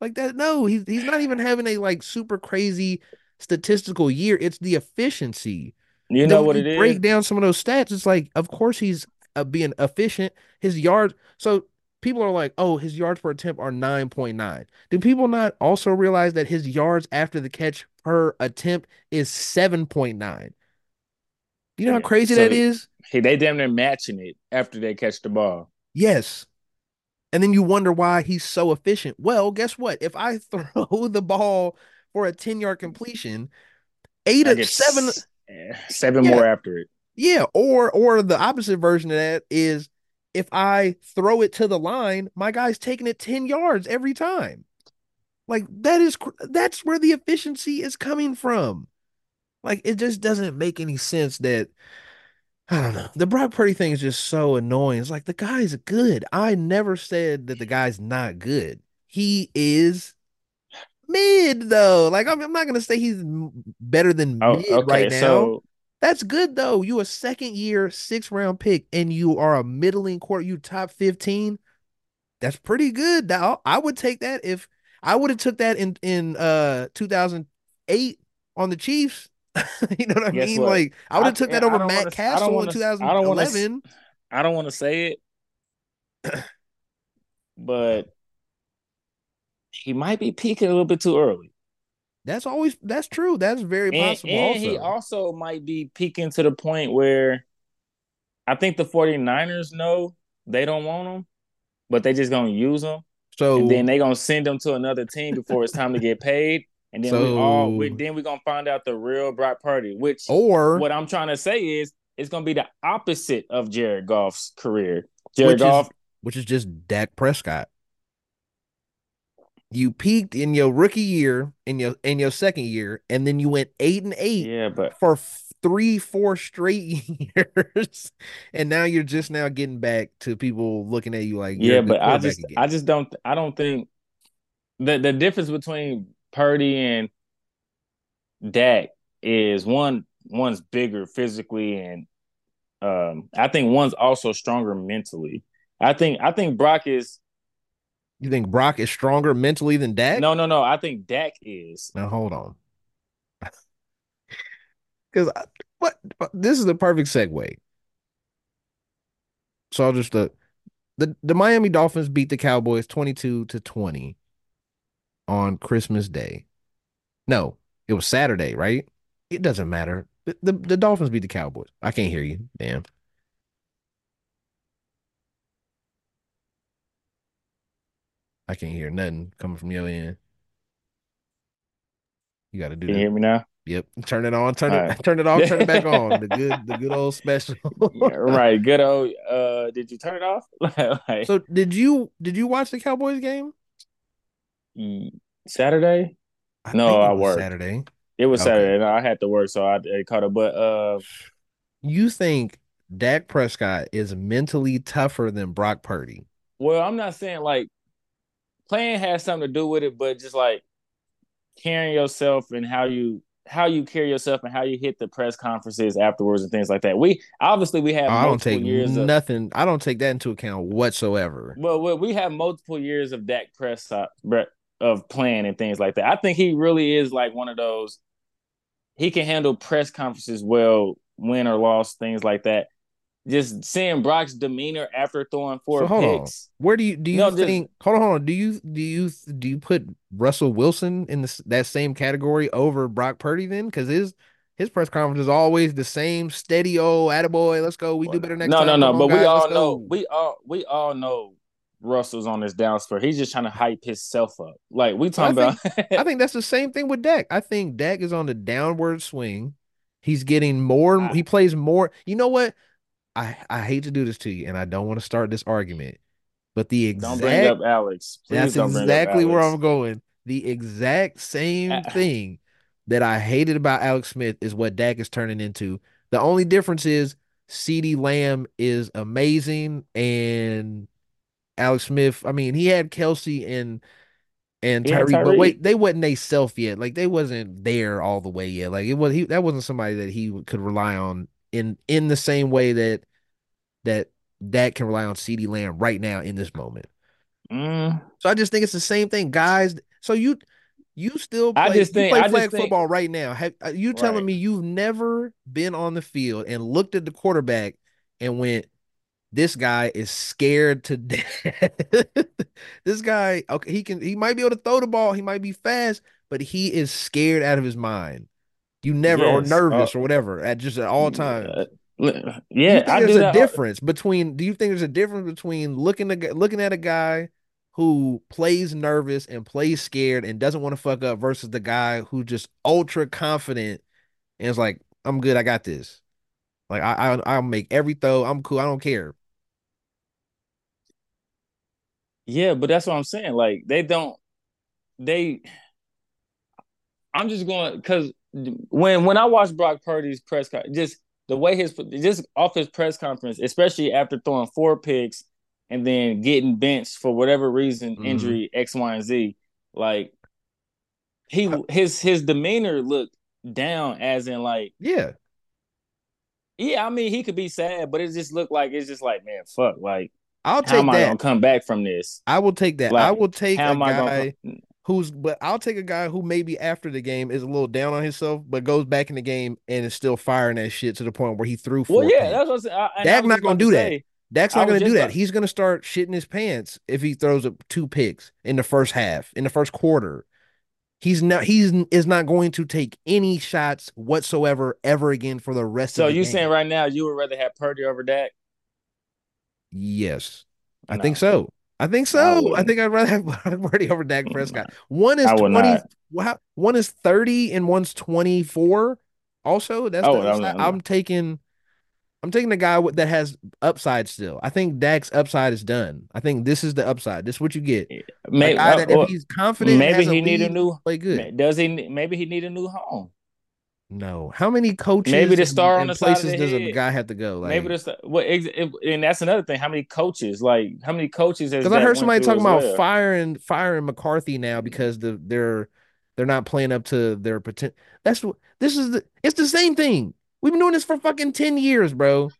Like that, no, he's he's not even having a like super crazy statistical year. It's the efficiency. you know what you it is. break down some of those stats, it's like, of course he's uh, being efficient. His yards. So people are like, oh, his yards per attempt are nine point nine. Do people not also realize that his yards after the catch per attempt is seven point nine? Do you know how crazy So that is? Hey, they damn near matching it after they catch the ball. Yes. And then you wonder why he's so efficient. Well, guess what? If I throw the ball for a 10 yard completion, eight of seven, eh, seven Yeah. more after it. yeah, or or the opposite version of that is if I throw it to the line, my guy's taking it 10 yards every time. Like that is that's where the efficiency is coming from. Like it just doesn't make any sense that I don't know. The Brock Purdy thing is just so annoying. It's like the guy's good. I never said that the guy's not good. He is mid though. Like I'm, I'm not gonna say he's better than Oh, mid okay. right now. so That's good though. You a second year, six round pick, and you are a middling quarter. You top fifteen. That's pretty good. Now I would take that if I would have took that in in uh 2008 on the Chiefs. you know what I Guess mean? what? Like I would have took that over Matt wanna- Cassel in wanna- I don't wanna s- 2011. I don't want to say it, but he might be peaking a little bit too early. That's always that's true. That's very possible. and also. he also might be peaking to the point where I think the 49ers know they don't want him, but they just gonna use him. so and then they gonna send him to another team before it's time to get paid. And then we all we, So- then we're gonna find out the real Brock Purdy, which or what I'm trying to say is it's gonna be the opposite of Jared Goff's career. Jared which is Goff, which is just Dak Prescott. You peaked in your rookie year, in your in your second year, and then you went eight and eight yeah, but for three, four straight years, and now you're just now getting back to people looking at you like yeah, but I just again. I just don't I don't think the the difference between Purdy and Dak is one one's bigger physically and um I think one's also stronger mentally. I think I think Brock is you think Brock is stronger mentally than Dak? no no no I think Dak is. Now hold on, because what this is the perfect segue. So I'll just uh, the the Miami Dolphins beat the Cowboys twenty two to twenty on Christmas Day. No, it was Saturday, right? It doesn't matter. The, the the Dolphins beat the Cowboys. I can't hear you. Damn. I can't hear nothing coming from your end. You got to do Can you hear me now? Yep. Turn it on. Turn All it. right. Turn it off. Turn it back on. The good. The good old special. Yeah, right. Good old. Uh, did you turn it off? like, So did you did you watch the Cowboys game? Saturday. I No, I worked. Saturday. It was Okay. Saturday. and I had to work, so I, I caught it. But uh, You think Dak Prescott is mentally tougher than Brock Purdy? well, I'm not saying like playing has something to do with it, but just like carrying yourself and how you how you carry yourself and how you hit the press conferences afterwards and things like that. We obviously we have I don't take years of nothing. I don't take that into account whatsoever. Well, well, we have multiple years of Dak Prescott of playing and things like that. I think he really is like one of those. He can handle press conferences well, win or loss, things like that. Just seeing Brock's demeanor after throwing four So hold on. picks. Where do you do you No, just- think? Hold on, hold on. Do you do you do you put Russell Wilson in this that same category over Brock Purdy then? Because his his press conference is always the same steady. Oh, attaboy, let's go. We do better next no, time. no, no. On, But we all know, go. we all, we all know Russell's on this down spur. He's just trying to hype himself up. Like we talking I about. I think that's the same thing with Dak. I think Dak is on the downward swing. He's getting more. He plays more. You know what? I I hate to do this to you, and I don't want to start this argument, but the don't exact bring up Alex. Please that's don't exactly where I'm going. the exact same thing that I hated about Alex Smith is what Dak is turning into. The only difference is CeeDee Lamb is amazing and Alex Smith, I mean, he had Kelce and and Yeah, Tyreek, but wait, they wasn't they self yet. Like they wasn't there all the way yet. Like it was he that wasn't somebody that he could rely on in in the same way that that Dak can rely on CeeDee Lamb right now in this moment. Mm, So I just think it's the same thing, guys. So you you still play, I just think- play I flag think- football right now. Have are you telling Right. me you've never been on the field and looked at the quarterback and went, this guy is scared to death. this guy, okay, he can he might be able to throw the ball, he might be fast, but he is scared out of his mind. You never or Yes, nervous uh, or whatever at just at all times. uh, Do you yeah, think I there's a that. difference between do you think there's a difference between looking at looking at a guy who plays nervous and plays scared and doesn't want to fuck up versus the guy who just ultra confident and is like, I'm good, I got this. Like I, I I'll make every throw. I'm cool. I don't care. Yeah, but that's what I'm saying. Like they don't they I'm just going because when when I watch Brock Purdy's press con- just the way his just off his press conference, especially after throwing four picks and then getting benched for whatever reason, Mhm. injury X, Y, and Z, like he his his demeanor looked down, as in like Yeah. yeah, I mean he could be sad, but it just looked like it's just like man, fuck, like I'll how take am I that. gonna come back from this? I will take that. I will take How a am I gonna? Who's but I'll take a guy who maybe after the game is a little down on himself, but goes back in the game and is still firing that shit to the point where he threw four. Well, yeah, picks. that's what I'm saying. I- and Dak not gonna do that. Dak's not going to do that. about- He's going to start shitting his pants if he throws up two picks in the first half, in the first quarter. He's not. He's is not going to take any shots whatsoever ever again for the rest So of the you saying right now you would rather have Purdy over Dak? Yes, I No. think so. I think so. I, wouldn't. think I'd rather have Purdy over Dak Prescott. One is twenty. Wow, one is thirty and one's twenty four. Also, that's Oh, the no, upside. no, no. I'm taking. I'm taking the guy that has upside still. I think Dak's upside is done. I think this is the upside. This is what you get. Maybe, uh, that or if he's confident, maybe he need a new. play good. Does he? Maybe he need a new home. No, how many coaches? Maybe the and- star on and the side of places the does a guy have to go? Like, maybe this. What? ex- And that's another thing. How many coaches? Like how many coaches? because I heard somebody talking about well? firing firing McCarthy now because the they're they're not playing up to their potential. That's what this is. The, it's the same thing. We've been doing this for fucking ten years, bro.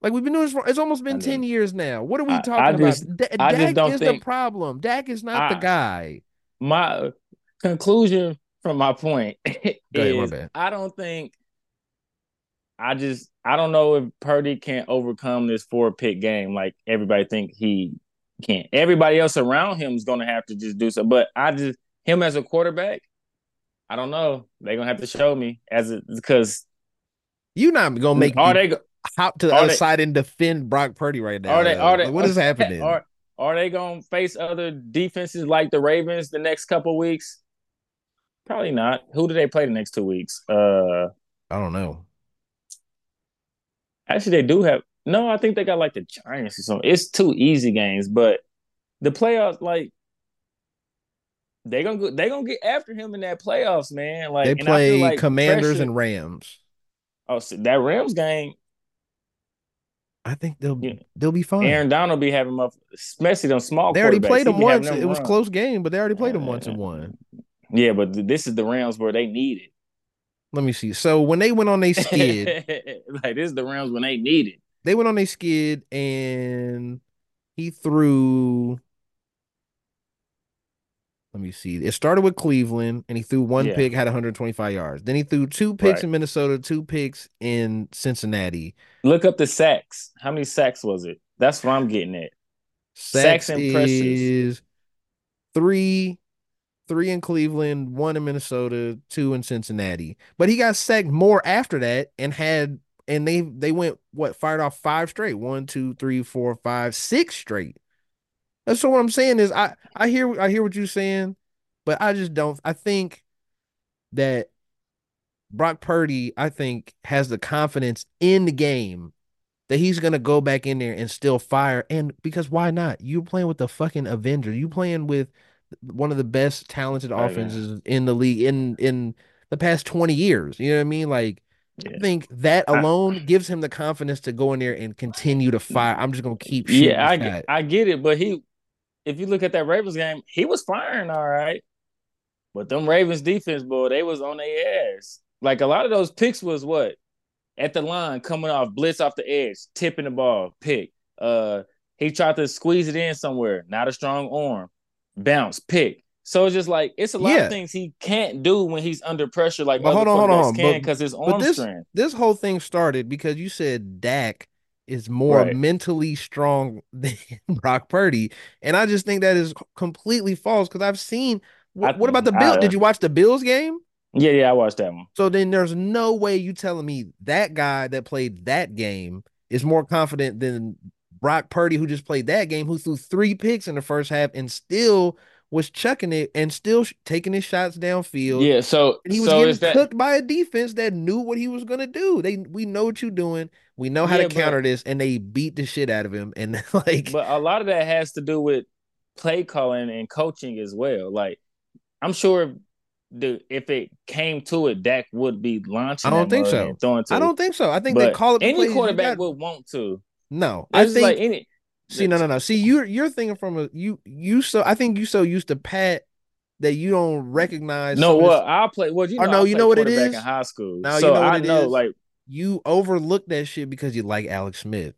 Like we've been doing this for. It's almost been I know. ten years now. What are we talking I about? just- I just Dak don't is think- the problem. Dak is not the guy. my conclusion from my point Go ahead, my is. I don't think I just I don't know if Purdy can't overcome this four pick game like everybody think he can't. Everybody else around him is gonna have to just do so. But I just him as a quarterback, I don't know. They're gonna have to show me as a because You're not gonna make are they go- hop to the other they- side and defend Brock Purdy right now. are they are they Like, what is happening? Are, are they gonna face other defenses like the Ravens the next couple weeks? Probably not. Who do they play the next two weeks? Uh I don't know. Actually, they do have. No, I think they got like the Giants or something. It's two easy games, but the playoffs, like they gonna go, they gonna get after him in that playoffs, man. Like They and play like Commanders pressure- and Rams. oh, so that Rams game. I think they'll Yeah. they'll be fine. Aaron Donald be having up, especially them small. they already played them once. them It was run. close game, but they already played them once and won. Yeah, but th- this is the rounds where they need it. Let me see. So when they went on a skid, like this is the rounds when they need it. they went on a skid and he threw. Let me see. It started with Cleveland and he threw one Yeah. pick, had 125 yards. Then he threw two picks Right. in Minnesota, two picks in Cincinnati. Look up the sacks. How many sacks was it? That's what I'm getting at. Sacks Sacks and is three, three in Cleveland, one in Minnesota, two in Cincinnati. But he got sacked more after that and had and they they went what fired off five straight. One, two, three, four, five, six straight. That's what I'm saying is I I hear I hear what you're saying, but I just don't I think that Brock Purdy, I think, has the confidence in the game that he's gonna go back in there and still fire. And because why not? You're playing with the fucking Avenger. You playing with one of the best talented offenses man. in the league in in the past 20 years. You know what I mean? Like yeah. I think that alone I, gives him the confidence to go in there and continue to fire. I'm just gonna keep shooting. Yeah, I get, I get it, but he, if you look at that Ravens game, he was firing all right, but them Ravens defense, boy, they was on their ass. Like a lot of those picks was what at the line coming off blitz off the edge, tipping the ball, pick. Uh, he tried to squeeze it in somewhere, not a strong arm, bounce, pick. So it's just like it's a lot yeah. of things he can't do when he's under pressure, like but hold on, hold on, can because his arm this, strength. This whole thing started because you said Dak is more right. mentally strong than Brock Purdy, and I just think that is completely false because I've seen. What, what about the Bill? Did you watch the Bills game? Yeah, yeah, I watched that one. So then there's no way you telling me that guy that played that game is more confident than Brock Purdy, who just played that game, who threw three picks in the first half and still was chucking it and still sh- taking his shots downfield. Yeah, so and he was so getting cooked by a defense that knew what he was gonna do. They we know what you're doing. We know how yeah, to counter this, and they beat the shit out of him. And like, but a lot of that has to do with play calling and coaching as well. Like, I'm sure the if it came to it, Dak would be launching. I don't think so. Throwing to I don't think so. I think they call it. Any quarterback would want to. No, I think like any See, no, no, no. See, you're you're thinking from a you you so I think you so used to Pat that you don't recognize. No, well, I play. Well, you know, no, you know what it is in high school. No, so you know what I know, is? like you overlook that shit because you like Alex Smith.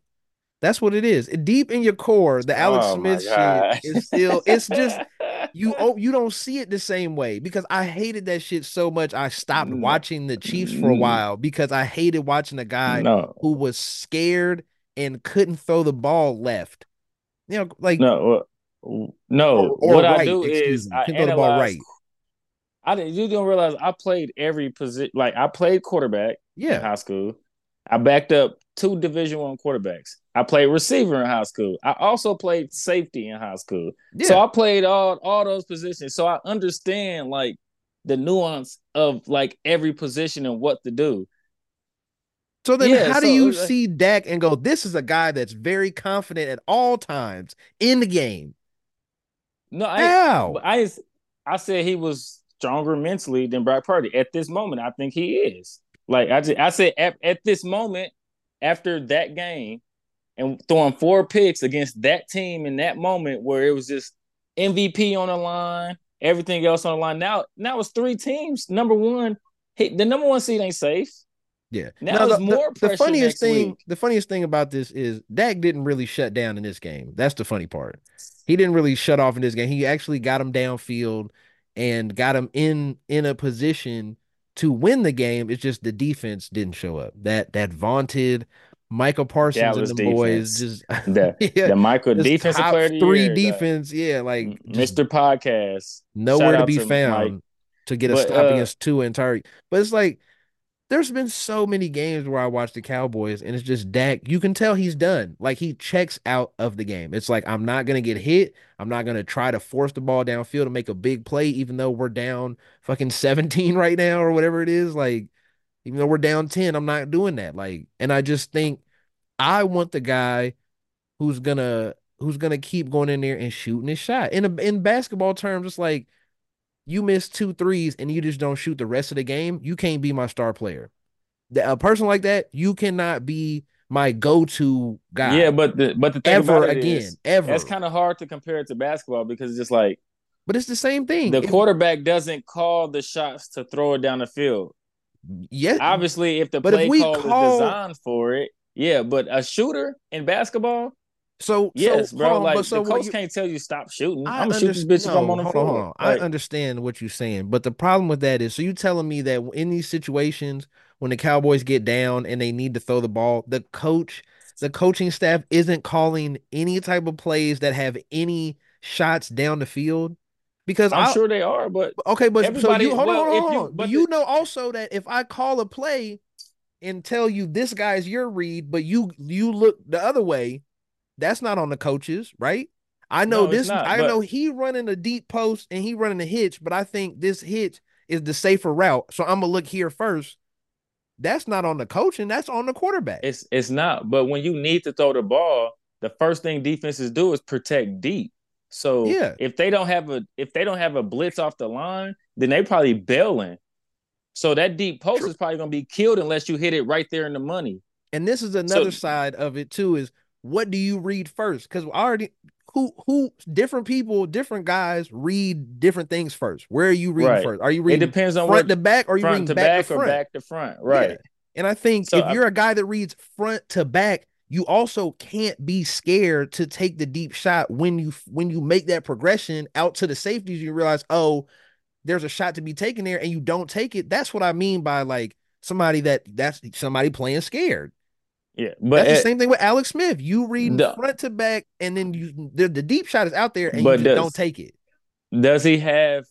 That's what it is. Deep in your core, the Alex oh Smith shit is still. It's just you. Oh, you don't see it the same way because I hated that shit so much. I stopped watching the Chiefs for a mm. while because I hated watching a guy no. who was scared and couldn't throw the ball left. You know, like no, uh, no. Or, or what right, I do is me, I throw the ball right. I didn't. You don't realize I played every position. Like I played quarterback. Yeah. In high school, I backed up two Division One quarterbacks. I played receiver in high school. I also played safety in high school. Yeah. So I played all all those positions. So I understand like the nuance of like every position and what to do. So then, yeah, how so, do you uh, see Dak and go? This is a guy that's very confident at all times in the game. No, I, how? I I said he was stronger mentally than Brock Purdy at this moment. I think he is. Like I just, I said at, at this moment after that game and throwing four picks against that team in that moment where it was just MVP on the line, everything else on the line. Now, now it's three teams. Number one, the number one seed ain't safe. Yeah. Now, now the, more the, the funniest thing, week. the funniest thing about this is Dak didn't really shut down in this game. That's the funny part. He didn't really shut off in this game. He actually got him downfield and got him in in a position to win the game. It's just the defense didn't show up. That that vaunted Michael Parsons and the defense. boys just the, yeah, the Michael defensive player three year, defense, yeah, like Mr. Podcast, nowhere to be to found Mike. to get a but, stop uh, against two entire. But it's like there's been so many games where I watch the Cowboys and it's just Dak. You can tell he's done. Like he checks out of the game. It's like I'm not gonna get hit. I'm not gonna try to force the ball downfield to make a big play, even though we're down fucking 17 right now or whatever it is. Like, even though we're down 10, I'm not doing that. Like, and I just think I want the guy who's gonna who's gonna keep going in there and shooting his shot. In a, in basketball terms, it's like you miss two threes and you just don't shoot the rest of the game, you can't be my star player. A person like that, you cannot be my go-to guy. Yeah, but the but the thing ever again, is, ever. That's kind of hard to compare it to basketball because it's just like. But it's the same thing. The quarterback doesn't call the shots to throw it down the field. Yeah, obviously, if the play if call, call is designed for it, yeah. But a shooter in basketball, so yes, so, bro. On, like so the coach you, can't tell you stop shooting. I am shooting this bitch no, if I'm on the hold floor. On, hold on. Like, I understand what you're saying, but the problem with that is, so you telling me that in these situations when the Cowboys get down and they need to throw the ball, the coach, the coaching staff isn't calling any type of plays that have any shots down the field. Because I'm I'll, sure they are, but okay, but so you hold well, on, hold on, on. But you the, know also that if I call a play and tell you this guy's your read, but you you look the other way, that's not on the coaches, right? I know no, this. Not, I but... know he running a deep post and he running a hitch, but I think this hitch is the safer route. So I'm gonna look here first. That's not on the coaching. That's on the quarterback. It's it's not. But when you need to throw the ball, the first thing defenses do is protect deep. So Yeah. if they don't have a if they don't have a blitz off the line, then they probably bailing. So that deep post True. is probably gonna be killed unless you hit it right there in the money. And this is another side of it too is what do you read first? Because already who who different people, different guys read different things first. Where are you reading Right. first? Are you reading? It depends on front what to back or are you front reading to back, back, to or back to front. Right. Yeah. And I think So if I- you're a guy that reads front to back, you also can't be scared to take the deep shot when you when you make that progression out to the safeties. You realize, oh, there's a shot to be taken there, and you don't take it. That's what I mean by like somebody that that's somebody playing scared. Yeah. But That's the same thing with Alex Smith. You read The- front to back, and then you the, the deep shot is out there, and you just does- don't take it. does he have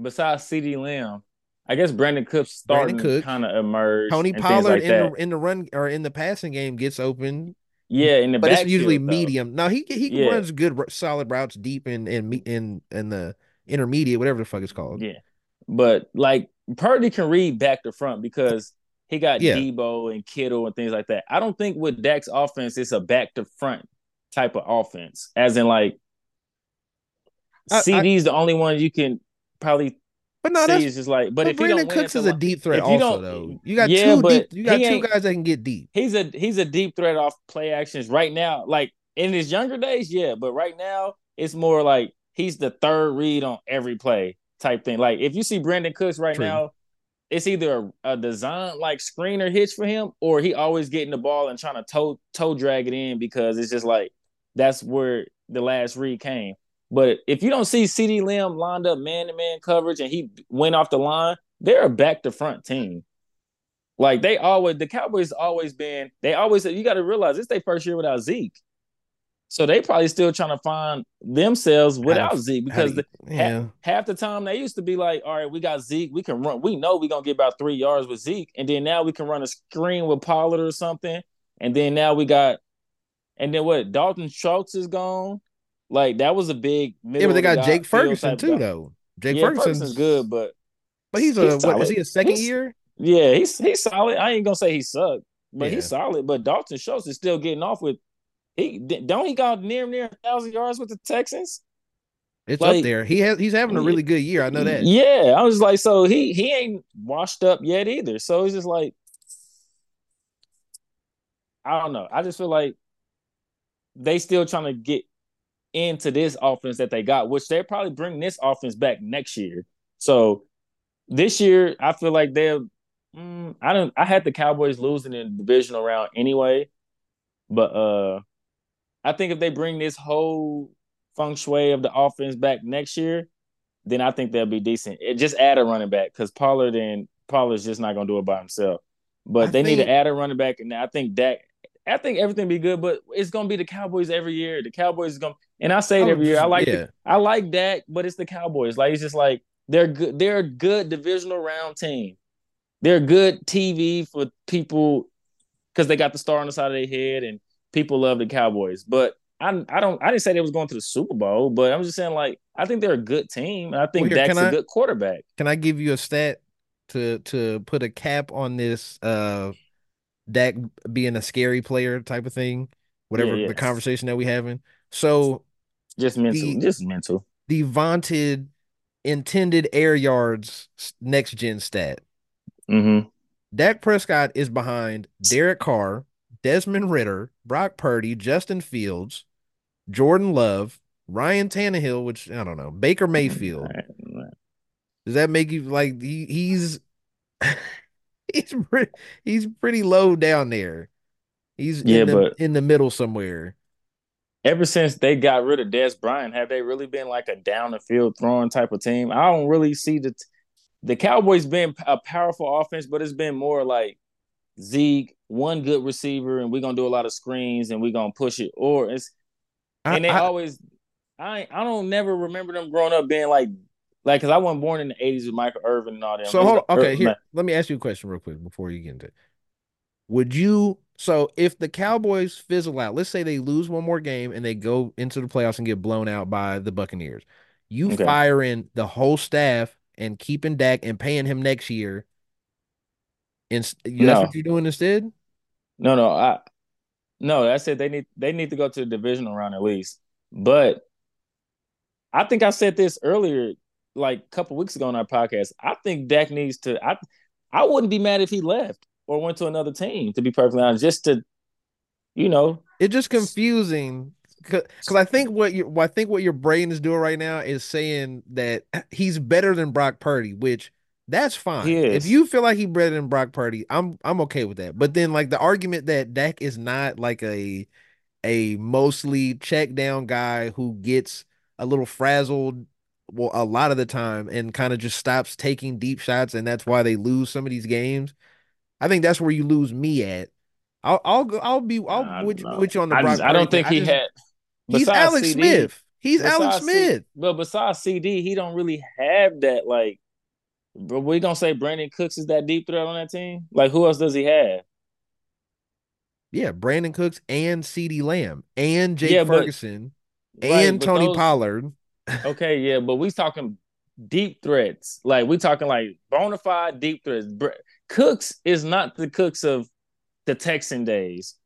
besides CeeDee Lamb? I guess Brandin Cooks Brandon starting Cooks. kind of emerged. Tony Pollard like in that. the in the run or in the passing game gets open, yeah, in the but it's usually though. medium. No, he he Yeah. runs good solid routes deep in in in in the intermediate, whatever the fuck it's called. Yeah. But like Purdy can read back to front because he got Yeah. Deebo and Kittle and things like that. I don't think with Dak's offense it's a back to front type of offense. As in like I- I- the only one you can probably But no, that's is just like but but if Brandin Cooks is a deep threat you also though. You got Yeah, two deep, you got two guys that can get deep. he's a he's a deep threat off play actions right now. Like in his younger days, yeah, but right now it's more like he's the third read on every play type thing. Like if you see Brandin Cooks right True. now, it's either a, a design like screener hitch for him, or he always getting the ball and trying to toe toe drag it in because it's just like that's where the last read came. But if you don't see CeeDee Lamb lined up man to man coverage and he went off the line, they're a back to front team. Like they always, the Cowboys always been. They always. You got to realize it's their first year without Zeke, so they probably still trying to find themselves without How Zeke How because the, yeah, half the time they used to be like, all right, we got Zeke, we can run. We know we're gonna get about three yards with Zeke, and then now we can run a screen with Pollard or something, and then now we got, and then what? Dalton Schultz is gone. Like that was a big. yeah, but they got Jake Ferguson too though. Jake yeah, Ferguson's, Ferguson's good, but but he's a he's what is he a second He's- year? Yeah, he's he's solid. I ain't gonna say he sucked, but Yeah. he's solid. But Dalton Schultz is still getting off with he don't he got near near a thousand yards with the Texans. It's Like- up there. He has he's having a really good year. I know that. Yeah, I was like, so he he ain't washed up yet either. So it's just like I don't know. I just feel like they still trying to get into this offense that they got, which they'll probably bring this offense back next year. So this year, I feel like they'll. Mm, I don't. I had the Cowboys losing in the divisional round anyway, but uh, I think if they bring this whole feng shui of the offense back next year, then I think they'll be decent. It, just add a running back because Pollard and Pollard's just not gonna do it by himself. But I they need to add a running back, and I think Dak. I think everything be good, but it's gonna be the Cowboys every year. The Cowboys is gonna, and I say it Oh, every year. I like, yeah. the, I like Dak, but it's the Cowboys. Like it's just like they're good. They're a good divisional round team. They're good TV for people because they got the star on the side of their head, and people love the Cowboys. But I, I don't, I didn't say they was going to the Super Bowl, but I'm just saying like I think they're a good team. and I think Well, here, Dak's can a I- good quarterback. Can I give you a stat to to put a cap on this uh Dak being a scary player type of thing? Whatever Yeah, the conversation that we having. So Just mental, The- just mental. the vaunted intended air yards next gen stat. Mm-hmm. Dak Prescott is behind Derek Carr, Desmond Ridder, Brock Purdy, Justin Fields, Jordan Love, Ryan Tannehill, which I don't know, Baker Mayfield. Does that make you like he, he's he's pretty he's pretty low down there. He's Yeah, in the, but- in the middle somewhere. Ever since they got rid of Dez Bryant, have they really been like a down the field throwing type of team? I don't really see the the Cowboys been a powerful offense, but it's been more like Zeke, one good receiver, and we're gonna do a lot of screens and we're gonna push it. Or it's I, and they I- always I I don't never remember them growing up being like like because I wasn't born in the eighties with Michael Irvin and all that. so hold on. Okay, Ir- here. Let me ask you a question real quick before you get into it. Would you so if the Cowboys fizzle out, let's say they lose one more game and they go into the playoffs and get blown out by the Buccaneers, you Okay. fire in the whole staff and keeping Dak and paying him next year. And that's No. what you're doing instead? No, no, I no, I said they need they need to go to the divisional round at least. But I think I said this earlier, like a couple weeks ago on our podcast. I think Dak needs to. I I wouldn't be mad if he left or went to another team. To be perfectly honest, just to, you know, it's just confusing because I think what you I think what your brain is doing right now is saying that he's better than Brock Purdy, which that's fine. If you feel like he better than Brock Purdy, I'm I'm okay with that. But then like the argument that Dak is not like a a mostly check down guy who gets a little frazzled well a lot of the time and kind of just stops taking deep shots and that's why they lose some of these games. I think that's where you lose me at. I'll I'll go I'll be I'll with, with you on the I, just, I don't think he had He's Alex CeeDee, Smith. He's Alex Smith. C, but besides CeeDee, he don't really have that like but we gonna say Brandin Cooks is that deep threat on that team? Like who else does he have? Yeah, Brandin Cooks and CeeDee Lamb and Jake yeah, Ferguson but, and right, Tony those, Pollard. okay, yeah, but we talking deep threats. Like we talking like bona fide deep threats. Cooks is not the Cooks of the Texan days.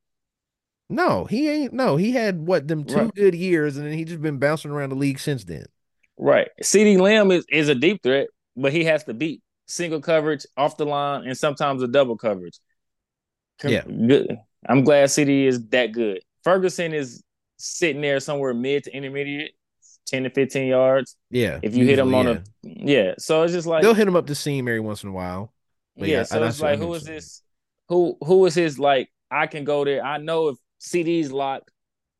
No, he ain't. No, he had what them two right. good years, and then he just been bouncing around the league since then. Right. CeeDee Lamb is, is a deep threat, but he has to beat single coverage off the line and sometimes a double coverage. Yeah. Good. I'm glad CeeDee is that good. Ferguson is sitting there somewhere mid to intermediate, 10 to 15 yards. Yeah. If you usually, hit him on yeah. a yeah. So it's just like they'll hit him up the seam every once in a while. But yeah, yeah, so it's like who is this? Who who is his like I can go there. I know if CeeDee's locked.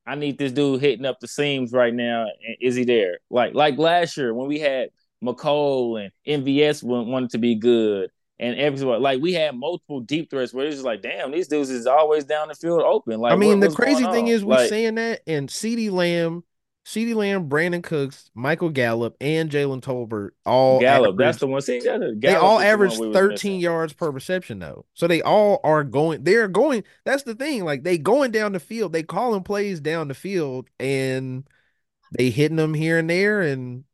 I need this dude hitting up the seams right now. Is he there? Like like last year when we had Mecole and MVS wanted to be good and everyone like we had multiple deep threats where it's just like, damn, these dudes is always down the field open. Like, I mean, what, the crazy thing is we're like, saying that, and CeeDee Lamb CeeDee Lamb, Brandin Cooks, Michael Gallup, and Jalen Tolbert all Gallup. Average, that's the one. See, they all average the 13 yards per reception though. So they all are going. They're going. That's the thing. Like they going down the field. They calling plays down the field, and they hitting them here and there. And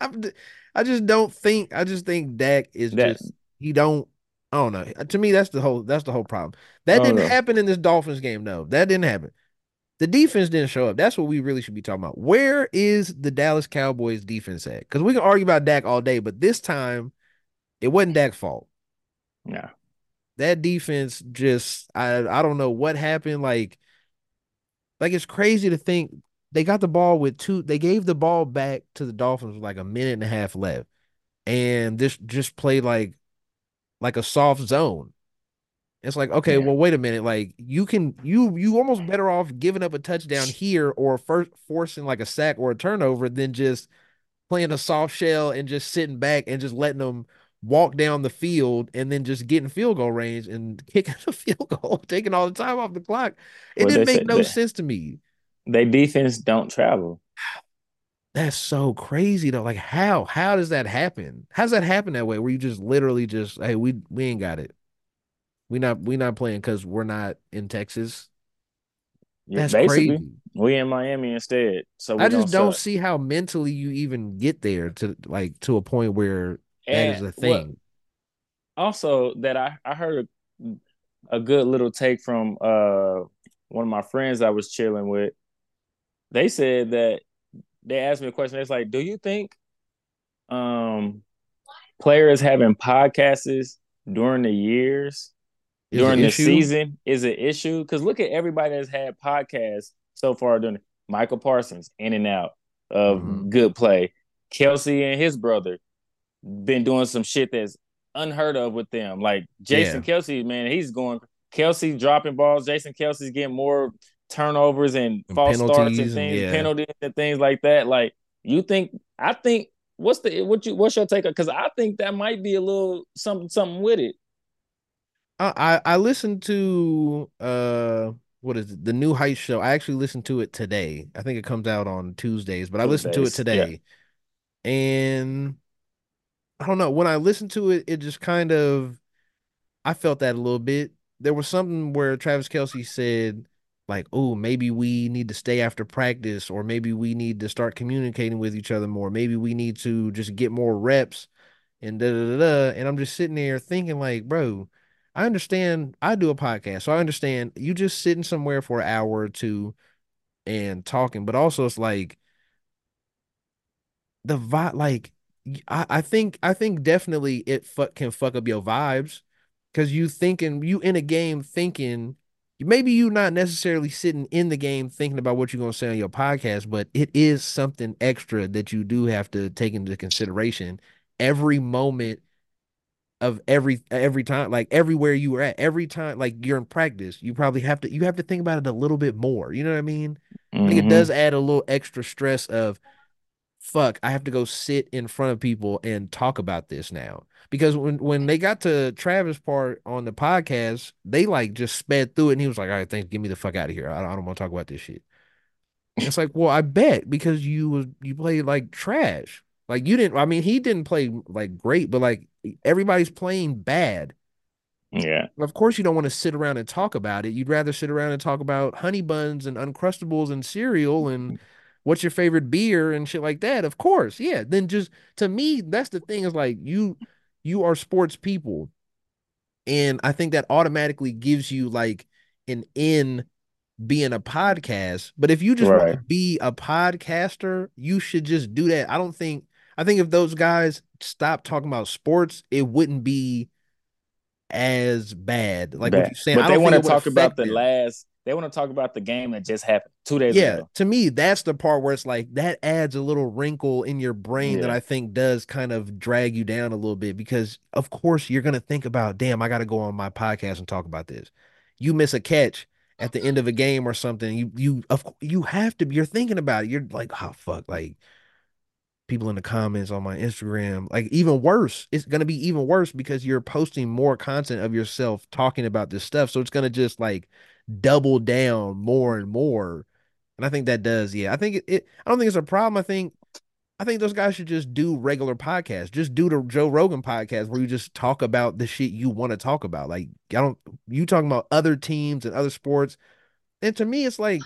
I just don't think. I just think Dak is that, just he don't. I don't know. Uh, to me, that's the whole. That's the whole problem. That didn't know. happen in this Dolphins game. No, that didn't happen. The defense didn't show up. That's what we really should be talking about. Where is the Dallas Cowboys defense at? Because we can argue about Dak all day, but this time it wasn't Dak's fault. Yeah. That defense just I I don't know what happened. Like, like it's crazy to think they got the ball with two, they gave the ball back to the Dolphins with like a minute and a half left. And this just played like like a soft zone. It's like, okay, yeah. well, wait a minute. Like you can you you almost better off giving up a touchdown here or first forcing like a sack or a turnover than just playing a soft shell and just sitting back and just letting them walk down the field and then just getting field goal range and kicking a field goal, taking all the time off the clock. It well, didn't make no sense to me. They defense don't travel. That's so crazy though. Like how? How does that happen? How does that happen that way? Where you just literally just, hey, we we ain't got it. We not we not playing because we're not in Texas. Yeah, That's basically, crazy. We in Miami instead. So I just don't suck. see how mentally you even get there to like to a point where and that is a thing. also, that I I heard a, a good little take from uh one of my friends I was chilling with. They said that they asked me a question. It's like, do you think um players having podcasts during the years is during the issue? season is an issue. Because look at everybody that's had podcasts so far during Michael Parsons in and out of mm-hmm. good play. Kelce and his brother been doing some shit that's unheard of with them. Like Jason yeah. Kelce, man, he's going Kelce dropping balls. Jason Kelce's getting more turnovers and, and false starts and things, yeah. penalties and things like that. Like you think I think what's the what you what's your take? On because I think that might be a little something something with it. I I listened to uh what is it the new height show. I actually listened to it today. I think it comes out on Tuesdays, but Tuesdays. I listened to it today, yeah. and I don't know when I listened to it, it just kind of I felt that a little bit. There was something where Travis Kelsey said like, "Oh, maybe we need to stay after practice, or maybe we need to start communicating with each other more. Maybe we need to just get more reps." And da da da. And I'm just sitting there thinking, like, bro I understand. I do a podcast, so I understand you just sitting somewhere for an hour or two and talking, but also it's like the vibe like I, I think I think definitely it fuck can fuck up your vibes because you thinking you in a game thinking maybe you're not necessarily sitting in the game thinking about what you're gonna say on your podcast, but it is something extra that you do have to take into consideration every moment of every every time like everywhere you were at every time like you're in practice you probably have to you have to think about it a little bit more you know what i mean mm-hmm. like it does add a little extra stress of fuck, I have to go sit in front of people and talk about this now. Because when when they got to Travis part on the podcast, they like just sped through it and he was like, all right, thanks, get me the fuck out of here. I don't, I don't want to talk about this shit. it's like, well, I bet because you was you played like trash. Like you didn't I mean, he didn't play like great, but like everybody's playing bad. Yeah. Of course, you don't want to sit around and talk about it. You'd rather sit around and talk about honey buns and uncrustables and cereal and what's your favorite beer and shit like that. Of course, yeah. Then just to me, that's the thing is like you you are sports people. And I think that automatically gives you like an in being a podcast. But if you just right. want to be a podcaster, you should just do that. I don't think I think if those guys stop talking about sports, it wouldn't be as bad. Like bad. what you're saying. But they want to talk about the last they want to talk about the game that just happened two days yeah, ago. To me, that's the part where it's like that adds a little wrinkle in your brain yeah. that I think does kind of drag you down a little bit because of course you're gonna think about, damn, I gotta go on my podcast and talk about this. You miss a catch at the end of a game or something, you you of you have to you're thinking about it. You're like, oh fuck, like people in the comments on my Instagram. Like even worse, it's gonna be even worse because you're posting more content of yourself talking about this stuff. So it's gonna just like double down more and more. And I think that does, yeah. I think it, it I don't think it's a problem. I think I think those guys should just do regular podcasts. Just do the Joe Rogan podcast where you just talk about the shit you want to talk about. Like I don't you talking about other teams and other sports. And to me, it's like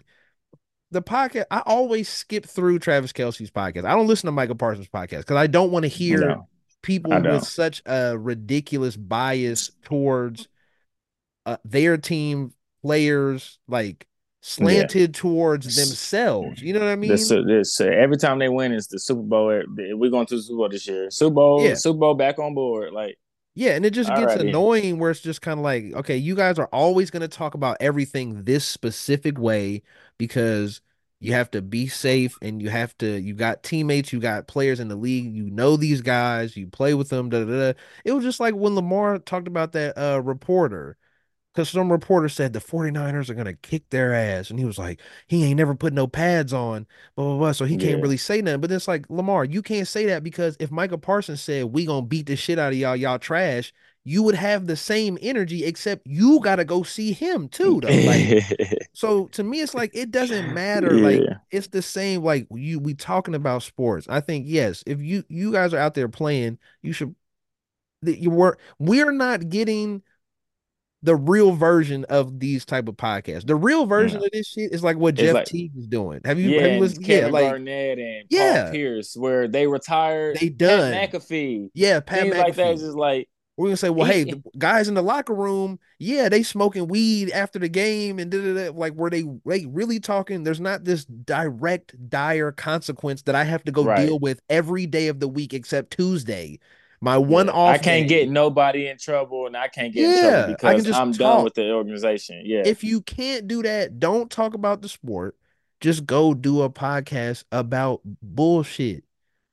the podcast. I always skip through Travis Kelce's podcast. I don't listen to Micah Parsons' podcast because I don't want to hear no, people with such a ridiculous bias towards uh, their team players like slanted yeah. towards themselves. You know what I mean? This, this, every time they win it's the Super Bowl. Eh, we're going to the Super Bowl this year. Super Bowl, yeah. Super Bowl back on board. Like, yeah, and it just gets right, annoying where it's just kind of like, okay, you guys are always going to talk about everything this specific way because you have to be safe and you have to you got teammates, you got players in the league, you know these guys, you play with them, da, da, da. It was just like when Lamar talked about that uh reporter because some reporter said the 49ers are going to kick their ass. And he was like, he ain't never put no pads on, blah, blah, blah. So he can't really say nothing. But it's like, Lamar, you can't say that because if Micah Parsons said, we going to beat the shit out of y'all, y'all trash, you would have the same energy, except you got to go see him too, though. Like, so to me, it's like, it doesn't matter. Yeah. Like, it's the same. Like, you, we talking about sports. I think, yes, if you, you guys are out there playing, you should, that you were, we're not getting, the real version of these type of podcasts. The real version yeah. of this shit is like what Jeff like, Teague is doing. Have you? Yeah, have you listened? Kevin yeah, like Garnett and yeah. Paul Pierce, where they retired. They done Pat McAfee. Yeah, Pat Things McAfee. like that. Is just like we're gonna say, well, he, hey, the guys in the locker room, yeah, they smoking weed after the game and da, da, da, like were they like really talking? There's not this direct dire consequence that I have to go right. deal with every day of the week except Tuesday. My one yeah, off. I can't get nobody in trouble, and I can't get yeah, in trouble because I'm talk. done with the organization. Yeah. If you can't do that, don't talk about the sport. Just go do a podcast about bullshit.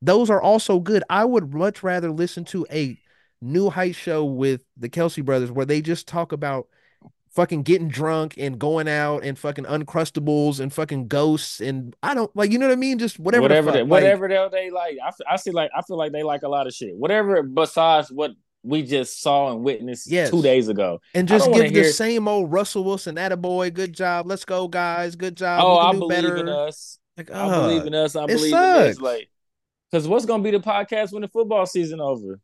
Those are also good. I would much rather listen to a New Heights show with the Kelce brothers where they just talk about fucking getting drunk and going out and fucking uncrustables and fucking ghosts and I don't like you know what I mean? Just whatever whatever the they, whatever they, they like. I, I see like I feel like they like a lot of shit. Whatever besides what we just saw and witnessed yes. two days ago. And just give the hear... same old Russell Wilson at a boy good job let's go guys good job oh I believe better. in us. Like, I believe in us I believe sucks. in this like because what's gonna be the podcast when the football season over?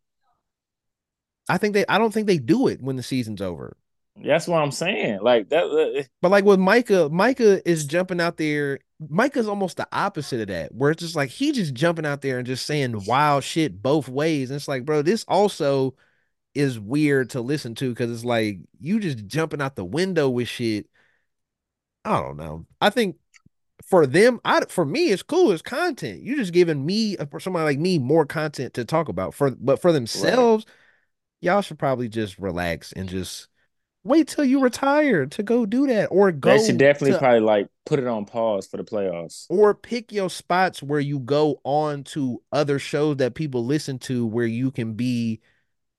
I think they I don't think they do it when the season's over that's what I'm saying. Like that. But like with Micah, Micah is jumping out there. Micah's almost the opposite of that, where it's just like he just jumping out there and just saying wild shit both ways. And it's like, bro, this also is weird to listen to because it's like you just jumping out the window with shit. I don't know. I think for them, I for me, it's cool. It's content. You're just giving me for somebody like me more content to talk about. For but for themselves, right. y'all should probably just relax and just wait till you retire to go do that, or go. They should definitely to, probably like put it on pause for the playoffs, or pick your spots where you go on to other shows that people listen to, where you can be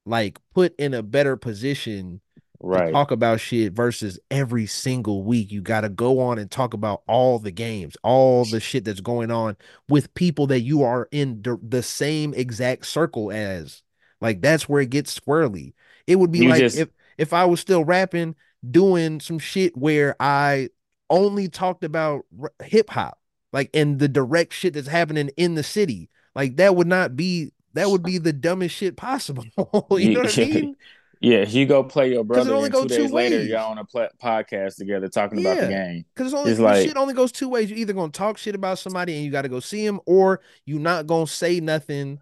like put in a better position right. talk about shit versus every single week you got to go on and talk about all the games, all the shit that's going on with people that you are in the, the same exact circle as. Like that's where it gets squirrely. It would be you like just... if if I was still rapping doing some shit where I only talked about hip hop, like and the direct shit that's happening in the city. Like that would not be that would be the dumbest shit possible. you know what I mean? Yeah, you go play your brother, and two days two later, y'all on a pl- podcast together talking yeah, about the game. Because it's only it's like, shit only goes two ways. You're either gonna talk shit about somebody and you got to go see him, or you're not gonna say nothing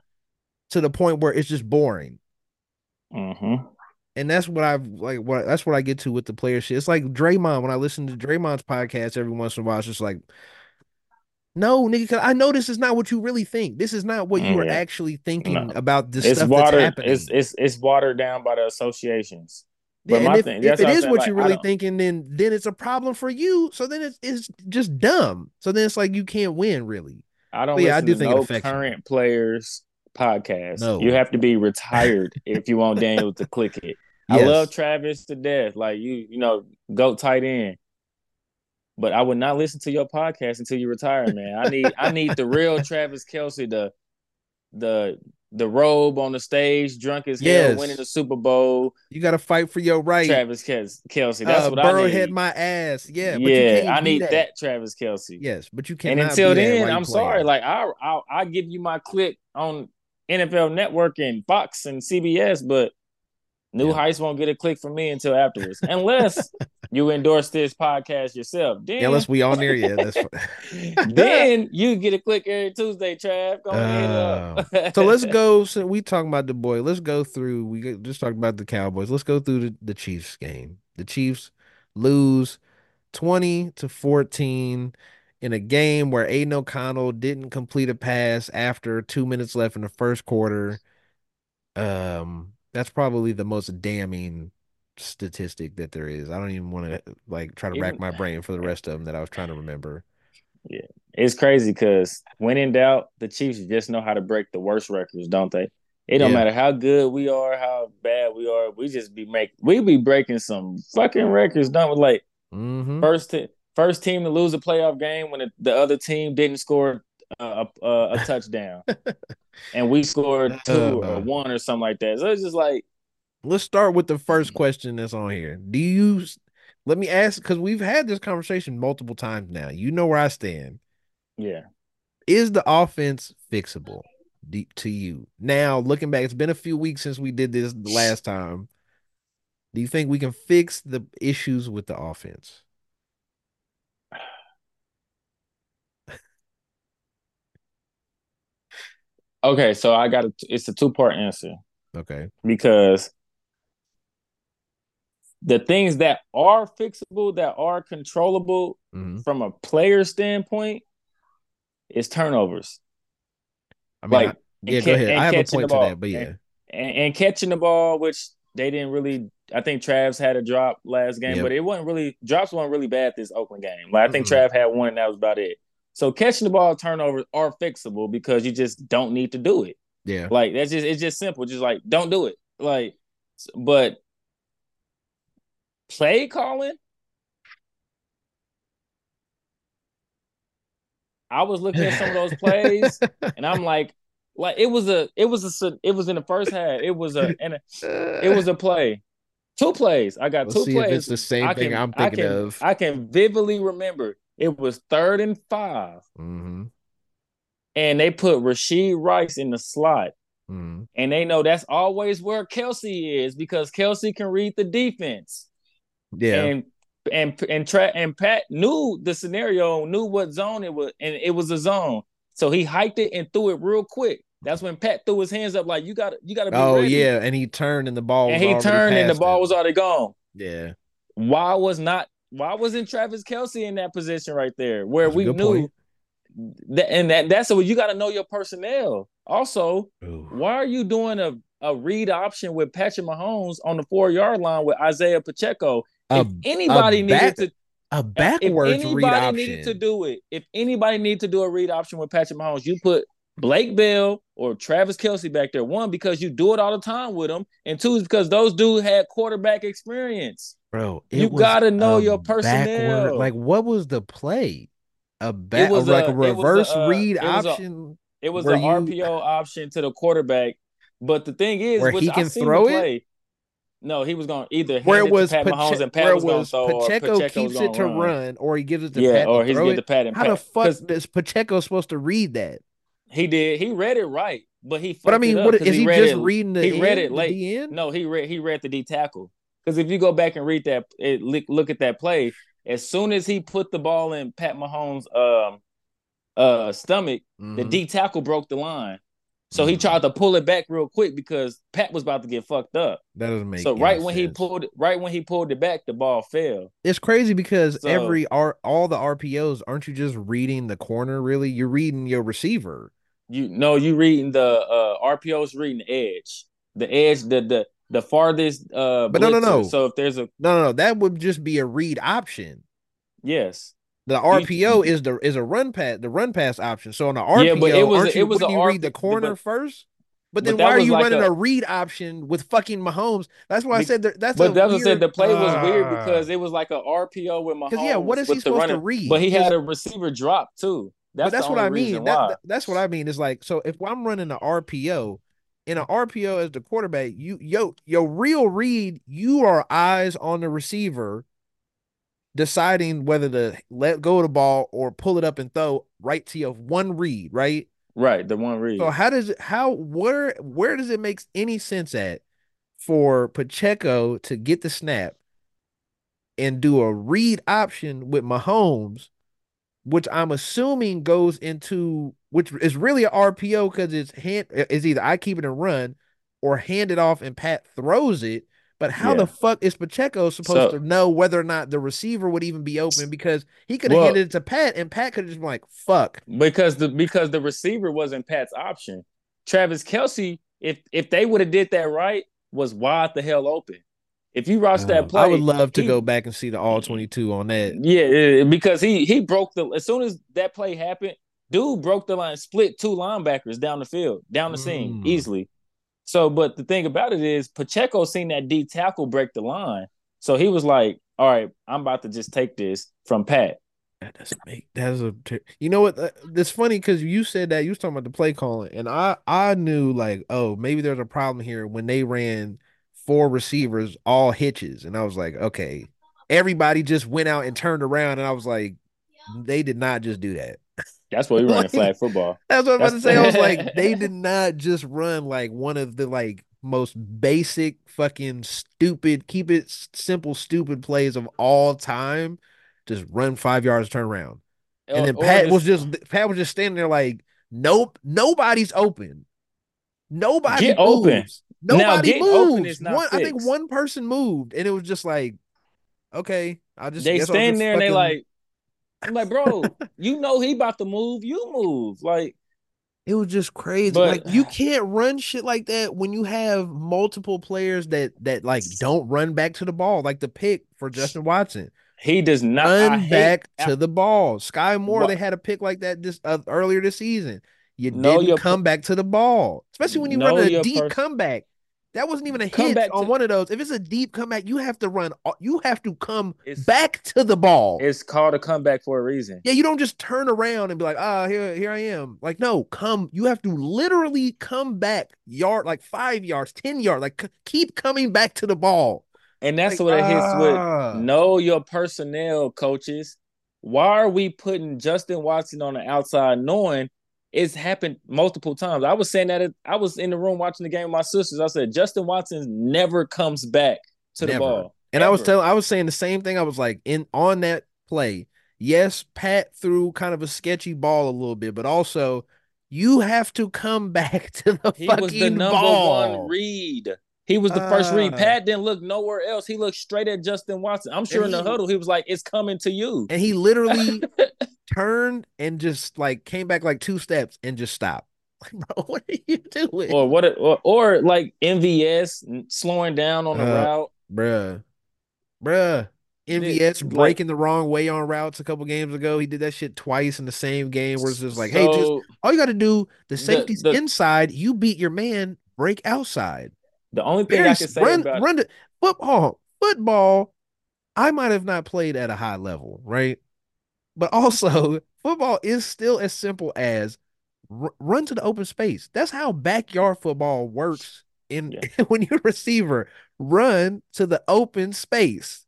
to the point where it's just boring. Mm-hmm. And that's what I've like. What that's what I get to with the player shit. It's like Draymond. When I listen to Draymond's podcast every once in a while, it's just like, no, nigga, cause I know this is not what you really think. This is not what you are actually thinking no. about this it's stuff watered, that's happening. It's, it's it's watered down by the associations. But yeah, if, thing, if it is what like, you're really thinking, then then it's a problem for you. So then it's it's just dumb. So then it's like you can't win really. I don't. yeah, I do think no current players podcast. No. You have to be retired if you want Daniel to click it. Yes. I love Travis to death. Like you, you know, go tight end. But I would not listen to your podcast until you retire, man. I need I need the real Travis Kelce, the the the robe on the stage, drunk as yes. hell, winning the Super Bowl. You got to fight for your right, Travis Kelce. That's uh, what I need. Head my ass, yeah, yeah. I need that. that. Travis Kelce. Yes, but you can't. And until then, I'm sorry. Like I, I, I give you my click on NFL Network and Fox and CBS, but New yeah. Heights won't get a click from me until afterwards, unless you endorse this podcast yourself. Then, unless we there, yeah. That's then you get a click every Tuesday, Trav. Go uh, ahead. so let's go. So we talking about the boy. Let's go through. We just talked about the Cowboys. Let's go through the, the Chiefs game. The Chiefs lose twenty to fourteen in a game where Aidan O'Connell didn't complete a pass after two minutes left in the first quarter. Um that's probably the most damning statistic that there is. I don't even want to like try to rack my brain for the rest of them that I was trying to remember. Yeah, it's crazy because when in doubt, the Chiefs just know how to break the worst records, don't they? It don't yeah. matter how good we are, how bad we are. We just be make we be breaking some fucking records, don't we? Like mm-hmm. first te- first team to lose a playoff game when the other team didn't score a, a, a touchdown, and we scored two uh, or one or something like that. So it's just like, let's start with the first question that's on here. Do you? Let me ask because we've had this conversation multiple times now. You know where I stand. Yeah. Is the offense fixable deep to you now? Looking back, it's been a few weeks since we did this the last time. Do you think we can fix the issues with the offense? Okay, so I got a, it's a two part answer. Okay. Because the things that are fixable, that are controllable mm-hmm. from a player standpoint, is turnovers. I mean, like, I, yeah, go ahead. I have a point to that, but yeah. And, and, and, catching the ball, which they didn't really. I think Trav's had a drop last game, yep. but it wasn't really drops weren't really bad this Oakland game. Like I think mm-hmm. Trav had one, and that was about it. So catching the ball turnovers are fixable because you just don't need to do it. Yeah. Like that's just it's just simple. Just like don't do it. Like but play calling. I was looking at some of those plays and I'm like like it was a it was a it was in the first half. It was a and it was a play. Two plays. I got Let's two plays. it's the same I thing can, I'm thinking I can, of. I can vividly remember it was third and 5 mm-hmm. And they put Rashee Rice in the slot. Mm-hmm. And they know that's always where Kelce is because Kelce can read the defense. Yeah. And and and tra- and Pat knew the scenario, knew what zone it was, and it was a zone. So he hiked it and threw it real quick. That's when Pat threw his hands up like you got you got to be Oh ready. yeah, and he turned and the ball and he turned and the ball him. was already gone. Yeah. Why was not why wasn't Travis Kelce in that position right there where we knew that, and that that's what you got to know your personnel. Also, Ooh. why are you doing a a read option with Patrick Mahomes on the four yard line with Isaiah Pacheco? A, if anybody back, needed to a backwards read option, needed to do it. If anybody needed to do a read option with Patrick Mahomes, you put Blake Bell or Travis Kelce back there. One, because you do it all the time with them, and two is because those dudes had quarterback experience. Bro, you gotta know your personnel. Backward, like, what was the play? A back, was like a, a reverse a, read it option. A, it was an you... RPO option to the quarterback. But the thing is, where he can throw it. No, he was going to either where it was Pat Pache- Mahomes and Pat was, was throw, Pacheco, Pacheco keeps it to run. run. or he gives it to yeah, Pat or he's getting the Pat and How Pat. the fuck is Pacheco supposed to read that? He did. He read it right, but he. But I mean, what is he, he just it, reading the? He end, read it late. No, he read. He read the D tackle. Because if you go back and read that, it, look at that play. As soon as he put the ball in Pat Mahomes' um, uh, stomach, mm-hmm. the D tackle broke the line. So he mm-hmm. tried to pull it back real quick because Pat was about to get fucked up. That doesn't make so right when he pulled it, right when he pulled it back, the ball fell. It's crazy because so, every R all the RPOs aren't you just reading the corner? Really, you're reading your receiver. You no, you reading the uh RPOs reading the edge, the edge, the the the farthest. uh But blitzer. no, no, no. So if there's a no, no, no, that would just be a read option. Yes. The RPO is the is a run pass the run pass option. So on the RPO, yeah, but it was you, it was you read the corner but, first. But then but why are you like running a, a, read option with fucking Mahomes? That's why I said that, that's. But that's what I said the play was uh, weird because it was like a RPO with Mahomes. Yeah, what is he supposed runner, to read? But he had a receiver drop too. That's, that's what I mean. That, that's what I mean. Is like so if I'm running an RPO, in an RPO as the quarterback, you yo your real read, you are eyes on the receiver deciding whether to let go of the ball or pull it up and throw right to your one read, right? Right, the one read. So how does it how where where does it make any sense at for Pacheco to get the snap and do a read option with Mahomes, which I'm assuming goes into which is really an RPO because it's hand is either I keep it and run or hand it off and Pat throws it but how yeah. the fuck is Pacheco supposed so, to know whether or not the receiver would even be open? Because he could have well, handed it to Pat, and Pat could have just been like, "Fuck." Because the because the receiver wasn't Pat's option. Travis Kelce, if if they would have did that right, was wide the hell open. If you watch uh, that play, I would love to he, go back and see the all twenty two on that. Yeah, because he he broke the as soon as that play happened, dude broke the line, split two linebackers down the field, down the mm. seam easily. So, but the thing about it is, Pacheco seen that D tackle break the line, so he was like, "All right, I'm about to just take this from Pat." That doesn't make that's a you know what? It's funny because you said that you was talking about the play calling, and I I knew like, oh, maybe there's a problem here when they ran four receivers all hitches, and I was like, okay, everybody just went out and turned around, and I was like, they did not just do that. That's why we running like, flag football. That's what I was about to say. I was like, they did not just run like one of the like most basic fucking stupid, keep it simple, stupid plays of all time. Just run five yards, turn around. And then Pat was just Pat was just standing there like, nope, nobody's open. Nobody get moves. open. Nobody moves. One, I think one person moved, and it was just like, okay, I just they stand there fucking... and they like, I'm like, bro, you know he about to move, you move. Like it was just crazy. But, like you can't run shit like that when you have multiple players that that like don't run back to the ball, like the pick for Justin Watson. He does not run I back hate, to the ball. Skyy Moore, what? they had a pick like that this uh, earlier this season. You didn't come back to the ball, especially when you run a deep pers- comeback. That wasn't even a hit on to, one of those. If it's a deep comeback, you have to run. You have to come back to the ball. It's called a comeback for a reason. Yeah, you don't just turn around and be like, "Ah, oh, here, here I am." Like, no, come. You have to literally come back yard, like five yards, ten yards. Like, c- keep coming back to the ball. And that's like, what it hits ah. with. Know your personnel, coaches. Why are we putting Justin Watson on the outside, knowing it's happened multiple times. I was saying that it, I was in the room watching the game with my sisters. I said Justin Watson never comes back to never. the ball. And ever. I was telling I was saying the same thing. I was like in on that play. Yes, Pat threw kind of a sketchy ball a little bit, but also you have to come back to the he fucking was the number ball. one read. He was the first read. Ah. Pat didn't look nowhere else. He looked straight at Justin Watson. I'm sure in the huddle, he was like, "It's coming to you." And he literally turned and just like came back like two steps and just stopped. Like, bro, what are you doing? Or what? Or, or like MVS slowing down on the uh, route, bruh, bruh. MVS breaking the wrong way on routes a couple games ago. He did that shit twice in the same game where it's just like, so, hey, just all you got to do, the safety's the, the, inside, you beat your man, break outside. The only thing Very, I can say run, about run the, football, football, I might have not played at a high level, right? But also, football is still as simple as r- run to the open space. That's how backyard football works. In yeah. when you're a receiver, run to the open space.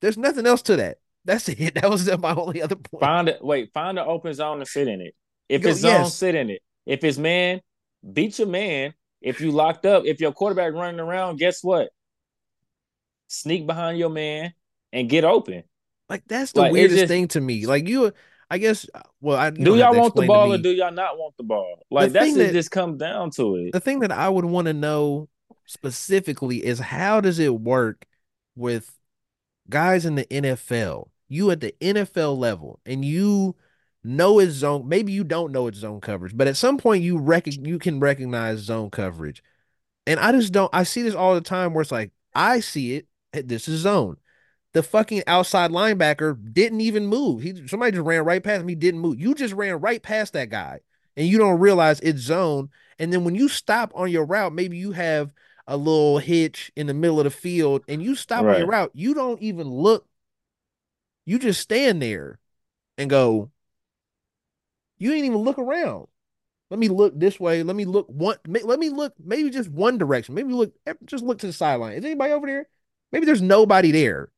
There's nothing else to that. That's it. That was my only other point. Find it. Wait, find the open zone and sit in it. If Go, it's zone, yes. sit in it. If it's man, beat your man. If you locked up, if your quarterback running around, guess what? Sneak behind your man and get open. Like that's the like, weirdest just, thing to me. Like you, I guess. Uh, well, I do y'all want the ball or do y'all not want the ball? Like the that's that, just comes down to it. The thing that I would want to know specifically is how does it work with guys in the NFL? You at the NFL level, and you know it's zone. Maybe you don't know it's zone coverage, but at some point you reckon you can recognize zone coverage. And I just don't. I see this all the time where it's like I see it. This is zone. The fucking outside linebacker didn't even move. He somebody just ran right past him. He didn't move. You just ran right past that guy, and you don't realize it's zone. And then when you stop on your route, maybe you have a little hitch in the middle of the field, and you stop right. on your route. You don't even look. You just stand there and go, you ain't even look around. Let me look this way. Let me look one. Let me look maybe just one direction. Maybe look eh, just look to the sideline. Is anybody over there? Maybe there's nobody there.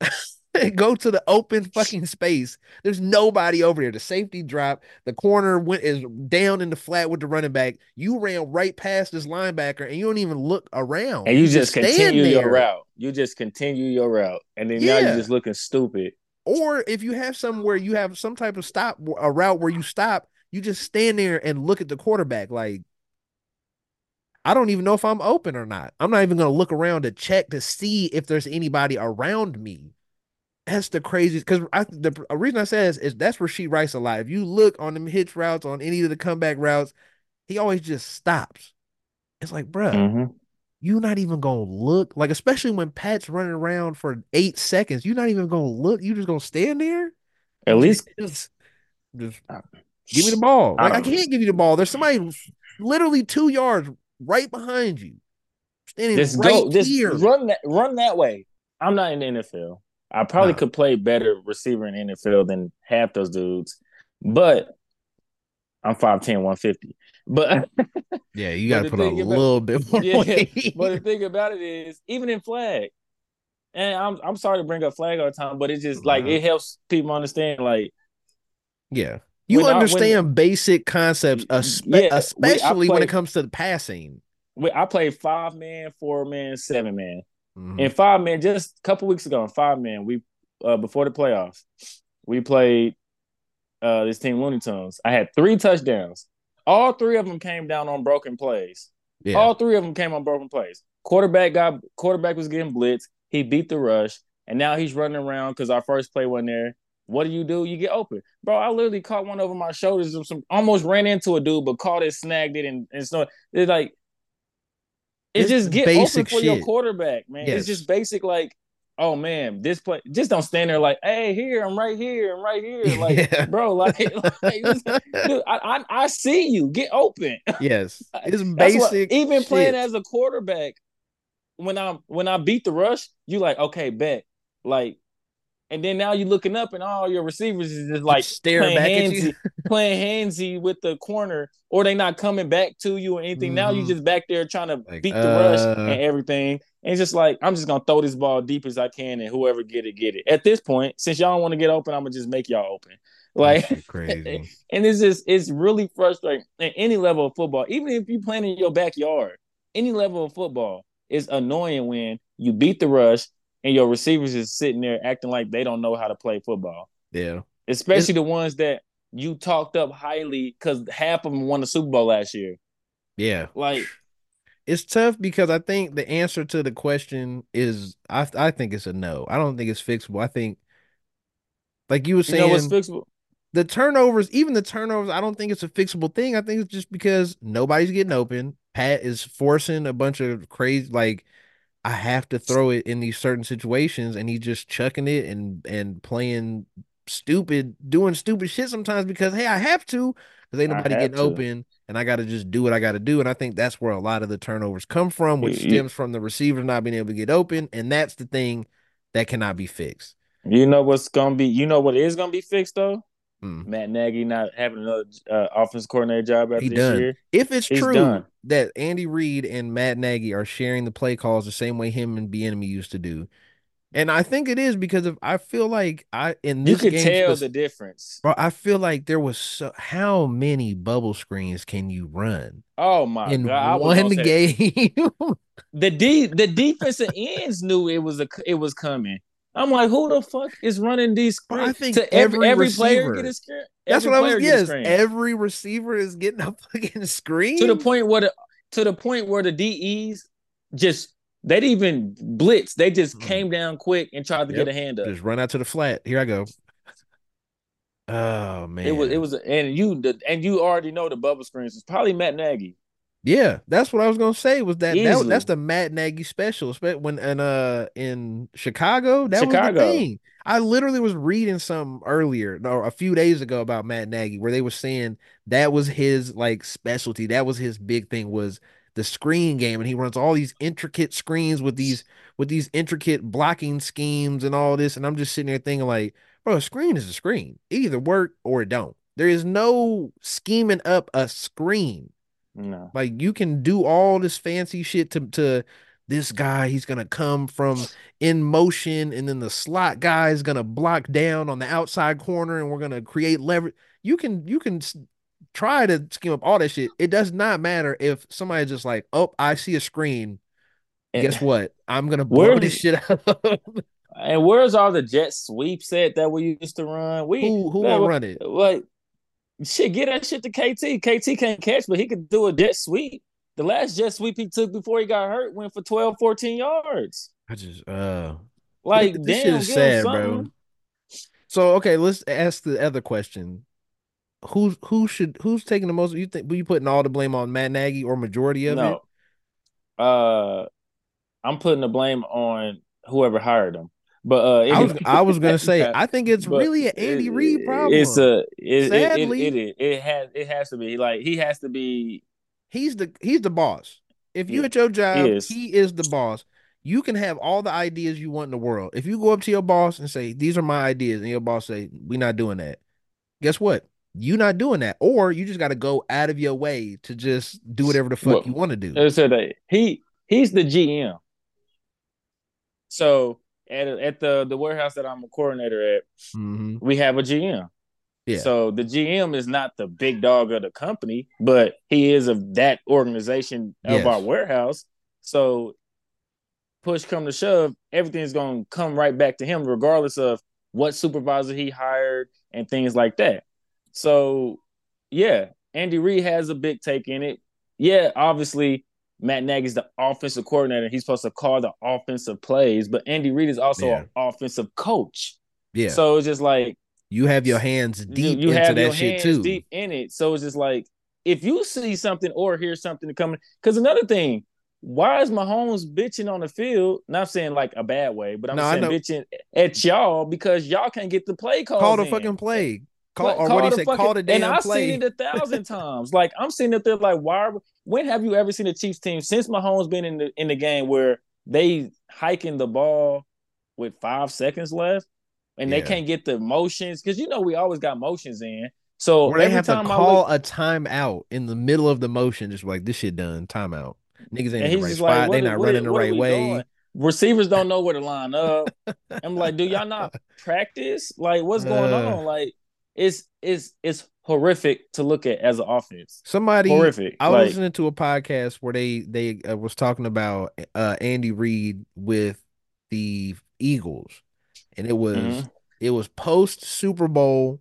Go to the open fucking space. There's nobody over there. The safety drop. The corner went is down in the flat with the running back. You ran right past this linebacker and you don't even look around. And you, you just, just continue your route. You just continue your route. And then yeah. now you're just looking stupid. Or if you have somewhere you have some type of stop, a route where you stop, you just stand there and look at the quarterback. Like, I don't even know if I'm open or not. I'm not even going to look around to check to see if there's anybody around me. That's the craziest because I the reason I say is, is that's where she writes a lot. If you look on them hitch routes on any of the comeback routes, he always just stops. It's like, bro, mm-hmm you're not even gonna look like, especially when Pat's running around for eight seconds. You're not even gonna look. You're just gonna stand there. At least just, just give me the ball. Like I, I can't give you the ball. There's somebody literally two yards right behind you, standing right go, here. Run that, run that way. I'm not in the NFL. I probably no. could play better receiver in NFL than half those dudes, but I'm 5'10", 150. But yeah, you got to put a about, little bit more. Yeah, weight. but the thing about it is, even in flag, and I'm I'm sorry to bring up flag all the time, but it's just like it helps people understand. Like, yeah, you understand I, when, basic concepts, espe- yeah, especially when it comes to the passing. I played five man, four man, seven man, mm-hmm. and five man. Just a couple weeks ago, in five man, we uh, before the playoffs, we played uh, this team Looney Tunes. I had three touchdowns. All three of them came down on broken plays. Yeah. All three of them came on broken plays. Quarterback got quarterback was getting blitz. He beat the rush, and now he's running around because our first play wasn't there. What do you do? You get open, bro. I literally caught one over my shoulders. Some almost ran into a dude, but caught it, snagged it, and and so it's like it's, it's just get open for shit. your quarterback, man. Yes. It's just basic like oh man, this play just don't stand there like, hey, here, I'm right here, I'm right here. Like, yeah. bro, like, like dude, I, I, I see you. Get open. Yes. It's basic. What, even shit. playing as a quarterback, when I when I beat the rush, you like, okay, bet. Like, and then now you're looking up and all your receivers is just like staring back handsy, at you. playing handsy with the corner, or they not coming back to you or anything. Mm-hmm. Now you just back there trying to like, beat the uh... rush and everything. And it's just like I'm just gonna throw this ball deep as I can, and whoever get it, get it. At this point, since y'all don't want to get open, I'm gonna just make y'all open. Like crazy. and it's just it's really frustrating at any level of football. Even if you playing in your backyard, any level of football is annoying when you beat the rush and your receivers is sitting there acting like they don't know how to play football. Yeah. Especially it's, the ones that you talked up highly because half of them won the Super Bowl last year. Yeah. Like it's tough because I think the answer to the question is I I think it's a no. I don't think it's fixable. I think like you were saying, you know what's fixable? the turnovers, even the turnovers, I don't think it's a fixable thing. I think it's just because nobody's getting open. Pat is forcing a bunch of crazy like I have to throw it in these certain situations, and he's just chucking it and and playing stupid, doing stupid shit sometimes because hey, I have to because ain't nobody getting to. open, and I got to just do what I got to do. And I think that's where a lot of the turnovers come from, which you, stems from the receivers not being able to get open, and that's the thing that cannot be fixed. You know what's gonna be? You know what is gonna be fixed though? Mm. Matt Nagy not having another uh, offense coordinator job after he this done. year. If it's He's true done. that Andy Reid and Matt Nagy are sharing the play calls the same way him and Bieniemy used to do, and I think it is because of I feel like I in this you could tell the difference. Bro, I feel like there was so how many bubble screens can you run? Oh my in god! One game. the de- the defensive ends knew it was a it was coming. I'm like, who the fuck is running these screens? I think to every, every player get a screen. That's what I was. Yes, every receiver is getting a fucking screen to the point where the to the point where the DEs just they didn't even blitz. They just mm-hmm. came down quick and tried to yep. get a hand up. Just run out to the flat. Here I go. Oh man, it was it was, and you the, and you already know the bubble screens. It's probably Matt Nagy. Yeah, that's what I was gonna say. Was that, that that's the Matt Nagy special? When in uh in Chicago, that Chicago. was the thing. I literally was reading some earlier, or a few days ago, about Matt Nagy, where they were saying that was his like specialty. That was his big thing was the screen game, and he runs all these intricate screens with these with these intricate blocking schemes and all this. And I'm just sitting there thinking, like, bro, a screen is a screen. It either work or it don't. There is no scheming up a screen no. Like you can do all this fancy shit to to this guy, he's gonna come from in motion, and then the slot guy is gonna block down on the outside corner, and we're gonna create leverage. You can you can try to scheme up all that shit. It does not matter if somebody's just like, oh, I see a screen. Guess what? I'm gonna blow this shit up. and where's all the jet sweeps at that we used to run? We who who will run it? Like Shit, get that shit to KT. KT can't catch, but he could do a jet sweep. The last jet sweep he took before he got hurt went for 12, 14 yards. I just uh like this damn, shit is sad, bro. So okay, let's ask the other question. Who's who should who's taking the most? You think were you putting all the blame on Matt Nagy or majority of no. it? Uh I'm putting the blame on whoever hired him. But uh, I was I was gonna say I think it's really an Andy Reid problem. It's a it, Sadly, it, it, it, it, has it has to be like he has to be. He's the he's the boss. If you at your job, he is. he is the boss. You can have all the ideas you want in the world. If you go up to your boss and say, "These are my ideas," and your boss say, "We're not doing that," guess what? You're not doing that, or you just got to go out of your way to just do whatever the fuck well, you want to do. So that he he's the GM. So at at the the warehouse that I'm a coordinator at, mm-hmm. we have a GM. Yeah. So the GM is not the big dog of the company, but he is of that organization of yes. our warehouse. So push come to shove, everything's gonna come right back to him, regardless of what supervisor he hired and things like that. So yeah, Andy Reid has a big take in it. Yeah, obviously Matt Nagy's the offensive coordinator. He's supposed to call the offensive plays, but Andy Reid is also yeah. an offensive coach. Yeah. So it's just like you have your hands deep you, you into that shit too. Deep in it. So it's just like if you see something or hear something coming, because another thing, why is Mahomes bitching on the field? Not saying like a bad way, but I'm no, saying bitching at y'all because y'all can't get the play call. Call the fucking play. Call, or call what he said, fucking, call the damn And I've play. seen it a thousand times. Like I'm sitting up there, like, why? When have you ever seen a Chiefs team since Mahomes been in the in the game where they hiking the ball with five seconds left and yeah. they can't get the motions because you know we always got motions in. So or they have to call look, a timeout in the middle of the motion, just like this shit done. Timeout. Niggas ain't in the right spot. Like, they not running the right way. Doing? Receivers don't know where to line up. I'm like, do y'all not practice? Like, what's going uh, on? Like, it's it's it's horrific to look at as an offense. Somebody horrific. I was like, listening to a podcast where they they uh, was talking about uh, Andy Reid with the Eagles, and it was mm-hmm. it was post Super Bowl,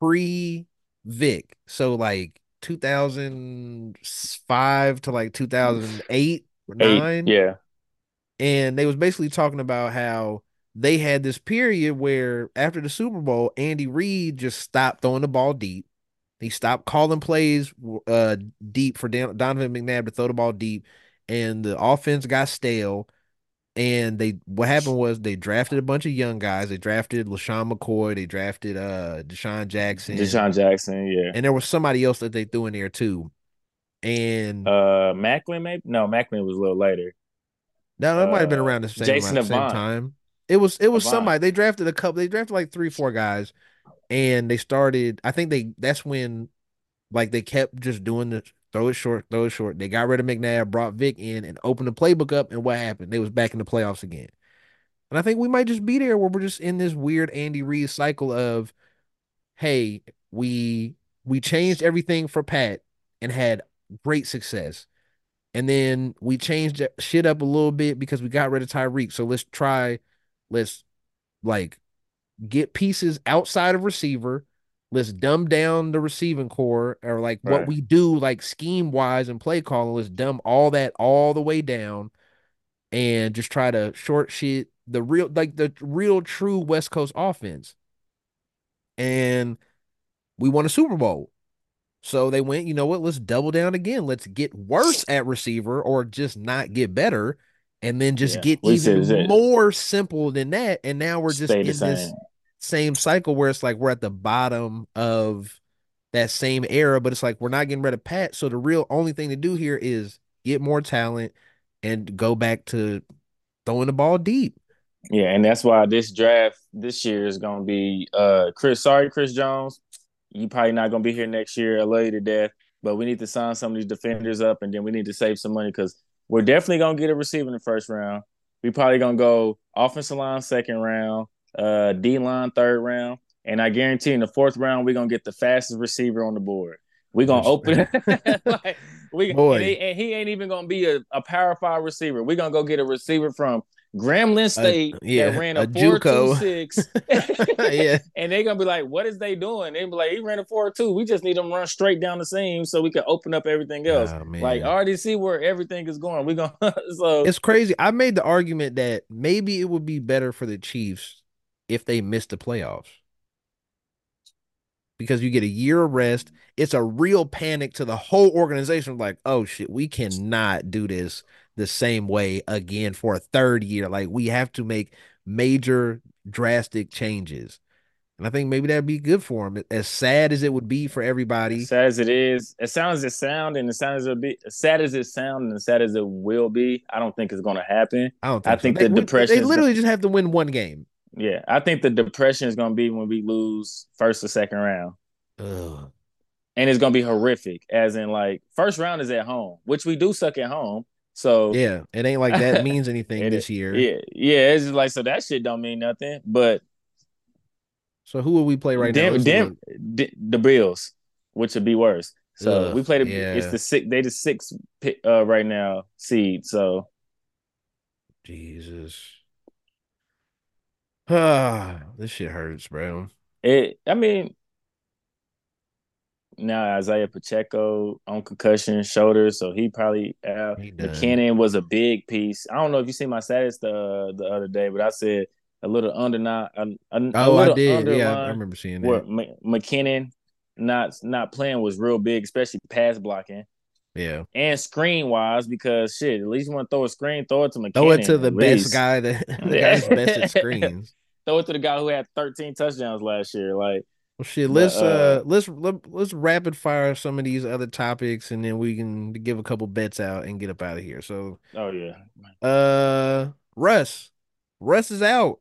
pre Vic. So like 2005 to like 2008 or 9. Eight, yeah. And they was basically talking about how they had this period where after the Super Bowl, Andy Reid just stopped throwing the ball deep. He stopped calling plays uh, deep for Donovan McNabb to throw the ball deep, and the offense got stale. And they what happened was they drafted a bunch of young guys. They drafted LeSean McCoy. They drafted uh DeSean Jackson. DeSean Jackson, yeah. And there was somebody else that they threw in there too. And uh Maclin, maybe no, Maclin was a little later. No, that uh, might have been around the same, Jason around, same time. It was it was somebody. They drafted a couple. They drafted like three, four guys, and they started. I think they that's when, like, they kept just doing the throw it short, throw it short. They got rid of McNabb, brought Vic in, and opened the playbook up. And what happened? They was back in the playoffs again. And I think we might just be there where we're just in this weird Andy Reid cycle of, hey, we we changed everything for Pat and had great success. And then we changed shit up a little bit because we got rid of Tyreek. So let's try, let's like get pieces outside of receiver. Let's dumb down the receiving corps or like right. what we do, like scheme wise and play calling. Let's dumb all that all the way down and just try to short shit the real, like the real true West Coast offense. And we won a Super Bowl. So they went, you know what? Let's double down again. Let's get worse at receiver or just not get better and then just yeah, get even more simple than that. And now we're just in this same cycle where it's like we're at the bottom of that same era, but it's like we're not getting rid of Pat. So the real only thing to do here is get more talent and go back to throwing the ball deep. Yeah, and that's why this draft this year is gonna be uh Chris. Sorry, Chris Jones. You probably not gonna be here next year. I love you to death, but we need to sign some of these defenders up, and then we need to save some money because we're definitely gonna get a receiver in the first round. We probably gonna go offensive line second round, uh, D line third round, and I guarantee in the fourth round we're gonna get the fastest receiver on the board. We're gonna open it. like, we, Boy. And he, and, he, ain't even gonna be a, a power five receiver. We're gonna go get a receiver from Grambling State uh, yeah, that ran a, a four two six. yeah, and they're gonna be like, "What is they doing?" They be like, "He ran a four two. We just need them run straight down the seam so we can open up everything else." Oh, like, I already see where everything is going. We're gonna so it's crazy. I made the argument that maybe it would be better for the Chiefs if they missed the playoffs because you get a year of rest. It's a real panic to the whole organization. Like, oh shit, we cannot do this the same way again for a third year. Like, we have to make major, drastic changes. And I think maybe that'd be good for him. As sad as it would be for everybody, as sad as it is, as sound as it sound, and as sad as it be, as sad as it sound, and as sad as it will be, I don't think it's going to happen. I don't. Think I think so. the they, depression. They literally just have to win one game. Yeah, I think the depression is going to be when we lose first or second round. Ugh. And it's going to be horrific, as in like first round is at home, which we do suck at home. So yeah, it ain't like that means anything this year. Yeah, yeah, it's just like so that shit don't mean nothing. But so who will we play right now? Dem, the Bills, which would be worse. So Ugh, we played. Yeah. It's the six. They the six uh, right now seed. So Jesus. Ah, this shit hurts, bro. It. I mean, now Isaiah Pacheco on concussion shoulder, so he probably out. He McKinnon was a big piece. I don't know if you see my status the the other day, but I said a little under not. A, a, oh, I did. Yeah, I remember seeing that. M- McKinnon not not playing was real big, especially pass blocking. Yeah. And screen wise, because shit, at least you want to throw a screen, throw it to McKinnon. Throw it to the best least. guy that the guy's best at screens. throw it to the guy who had 13 touchdowns last year. Like, well, shit. Let's uh, uh, let's let, us let us rapid fire some of these other topics, and then we can give a couple bets out and get up out of here. So, oh yeah. Uh, Russ, Russ is out.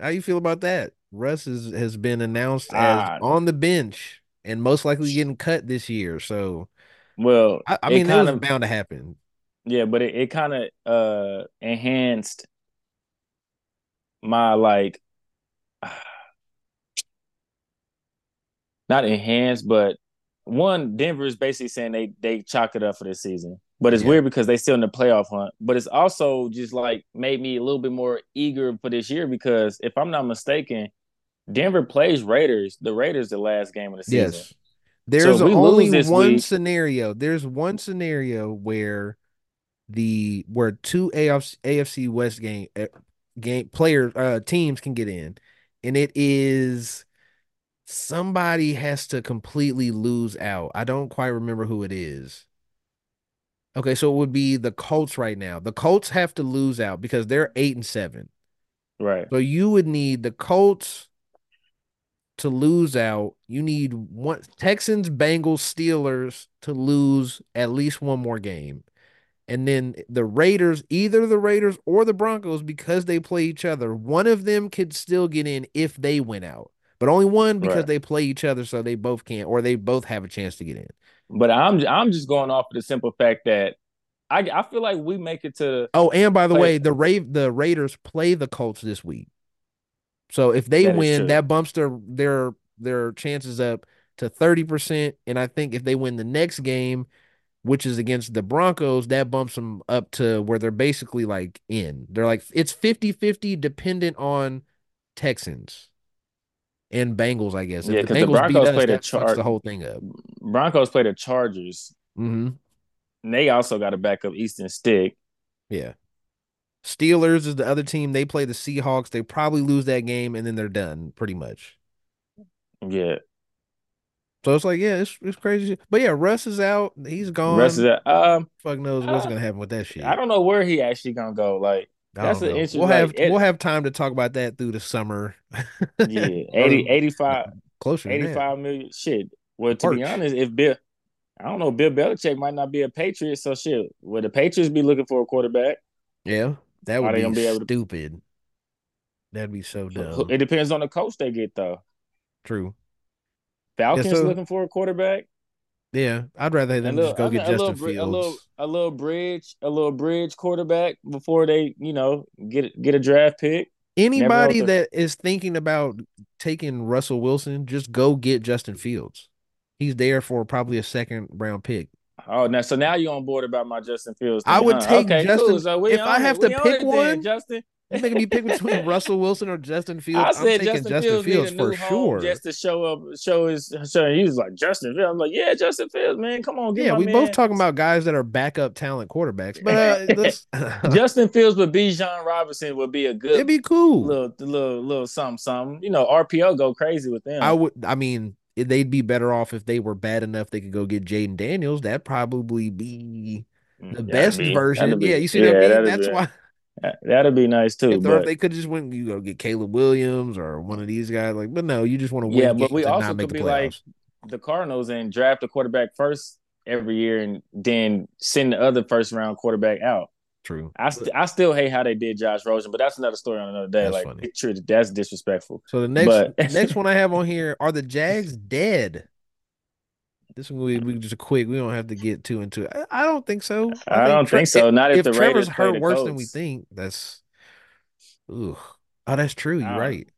How you feel about that? Russ is, has been announced as on the bench and most likely getting cut this year. So, well, I, I mean, that was bound to happen. Yeah, but it, it kind of uh enhanced my like not enhanced, but one, Denver is basically saying they they chalk it up for this season. But it's yeah. weird because they still in the playoff hunt. But it's also just like made me a little bit more eager for this year because if I'm not mistaken, Denver plays Raiders. The Raiders the last game of the season. Yes. There's so only one week, scenario. There's one scenario where the where two AFC, AFC West game eh, game players uh teams can get in, and it is somebody has to completely lose out. I don't quite remember who it is. Okay, so it would be the Colts right now. The Colts have to lose out because they're eight and seven. Right. So you would need the Colts to lose out. You need one Texans, Bengals, Steelers to lose at least one more game. And then the Raiders, either the Raiders or the Broncos, because they play each other, one of them could still get in if they win out. But only one because right. they play each other, so they both can't, or they both have a chance to get in. But I'm I'm just going off of the simple fact that I I feel like we make it to. Oh, and by the way, the Ra- the Raiders play the Colts this week. So if they that win, that bumps their their their chances up to 30%. And I think if they win the next game, which is against the Broncos, that bumps them up to where they're basically like in. They're like it's 50-50 dependent on Texans and Bengals, I guess. If yeah, because the, the, Broncos us, played a char- the whole thing up. Broncos played the Chargers. Mm-hmm. And they also got a backup Easton Stick. Yeah. Steelers is the other team. They play the Seahawks. They probably lose that game and then they're done pretty much. Yeah. So it's like, yeah, it's it's crazy. But yeah, Russ is out. He's gone. Russ is out. Um, Fuck knows what's uh, gonna happen with that shit. I don't know where he actually gonna go. Like that's an interesting. We'll have like, we'll have time to talk about that through the summer. yeah, 80, 85, closer 85 million. Shit. Well, to March. be honest, if Bill, I don't know, Bill Belichick might not be a Patriot, so shit. Would the Patriots be looking for a quarterback? Yeah, that would be, be able stupid. To... That'd be so dumb. It depends on the coach they get, though. True. Falcons yeah, so, looking for a quarterback. Yeah, I'd rather them little, just go get Justin Fields. A little, a little bridge, a little bridge quarterback before they, you know, get get a draft pick. Anybody that is thinking about taking Russell Wilson, just go get Justin Fields. He's there for probably a second round pick. Oh, now so now you're on board about my Justin Fields. Thing, I would huh? take okay, Justin. Cool. So if I have to pick one, then, Justin. You making me pick between Russell Wilson or Justin Fields? I said I'm Justin, Justin Fields, Fields for sure. Just to show up, show his, show. He was like Justin Fields. I'm like, yeah, Justin Fields, man. Come on, yeah. we man. both talking about guys that are backup talent quarterbacks, but uh, Justin Fields would be Bijan Robinson would be a good. It'd be cool. Little, little, little something, something. You know, RPO go crazy with them. I would. I mean, they'd be better off if they were bad enough they could go get Jayden Daniels. That'd probably be mm, the best be, version. Be, yeah, you see yeah, what I mean? That's why. That'd be nice too. If, but... they could just went, you go get Caleb Williams or one of these guys. Like, but no, you just want to win. Yeah, but we also could be like the Cardinals and draft a quarterback first every year, and then send the other first round quarterback out. True. I st- I still hate how they did Josh Rosen, but that's another story on another day. That's like, funny. true, that's disrespectful. So the next but... next one I have on here are the Jags dead. This one we, we just quick. We don't have to get too into it. I, I don't think so. I, I don't think so. Not if, if the Trevor's hurt worse Colts. than we think. That's ooh. Oh, that's true. You're right.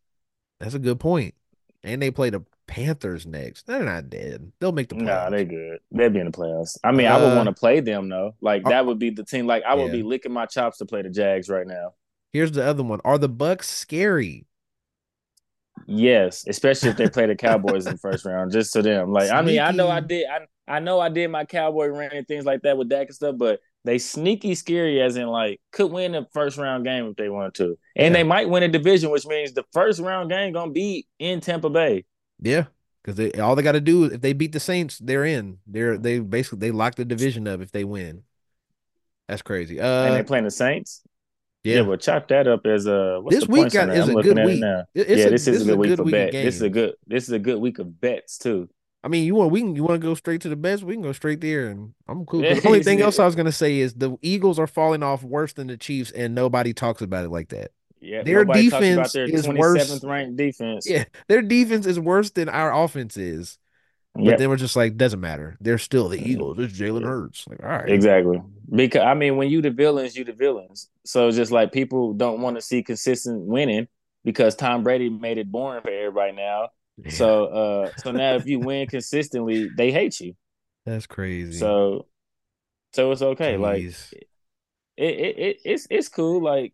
That's a good point. And they play the Panthers next. They're not dead. They'll make the playoffs. Nah, they good. They'll be in the playoffs. I mean, uh, I would want to play them though. Like that would be the team. Like I would yeah. be licking my chops to play the Jags right now. Here's the other one. Are the Bucks scary? Yes, especially if they play the Cowboys in the first round, just to them. Like, sneaky. I mean, I know I did, I, I know I did my Cowboy run and things like that with Dak and stuff, but they sneaky scary as in like could win the first round game if they wanted to, and yeah. they might win a division, which means the first round game gonna be in Tampa Bay. Yeah, because they all they got to do if they beat the Saints, they're in. They're they basically they lock the division up if they win. That's crazy. Uh, and they playing the Saints. Yeah, yeah well, chop that up as a this week got, is a good week. yeah, a, this is a good week for bet. This is a good this is a good week of bets too. I mean, you want we can you want to go straight to the best? We can go straight there, and I'm cool. the only thing else I was gonna say is the Eagles are falling off worse than the Chiefs, and nobody talks about it like that. Yeah, their defense their is worse. Ranked defense. Yeah, their defense is worse than our offense is. But yep. then we're just like, doesn't matter. They're still the Eagles. It's Jalen Hurts. Like, all right. Exactly. Because I mean, when you the villains, you the villains. So it's just like people don't want to see consistent winning because Tom Brady made it boring for everybody now. Yeah. So uh so now if you win consistently, they hate you. That's crazy. So so it's okay. Jeez. Like it, it, it it's it's cool. Like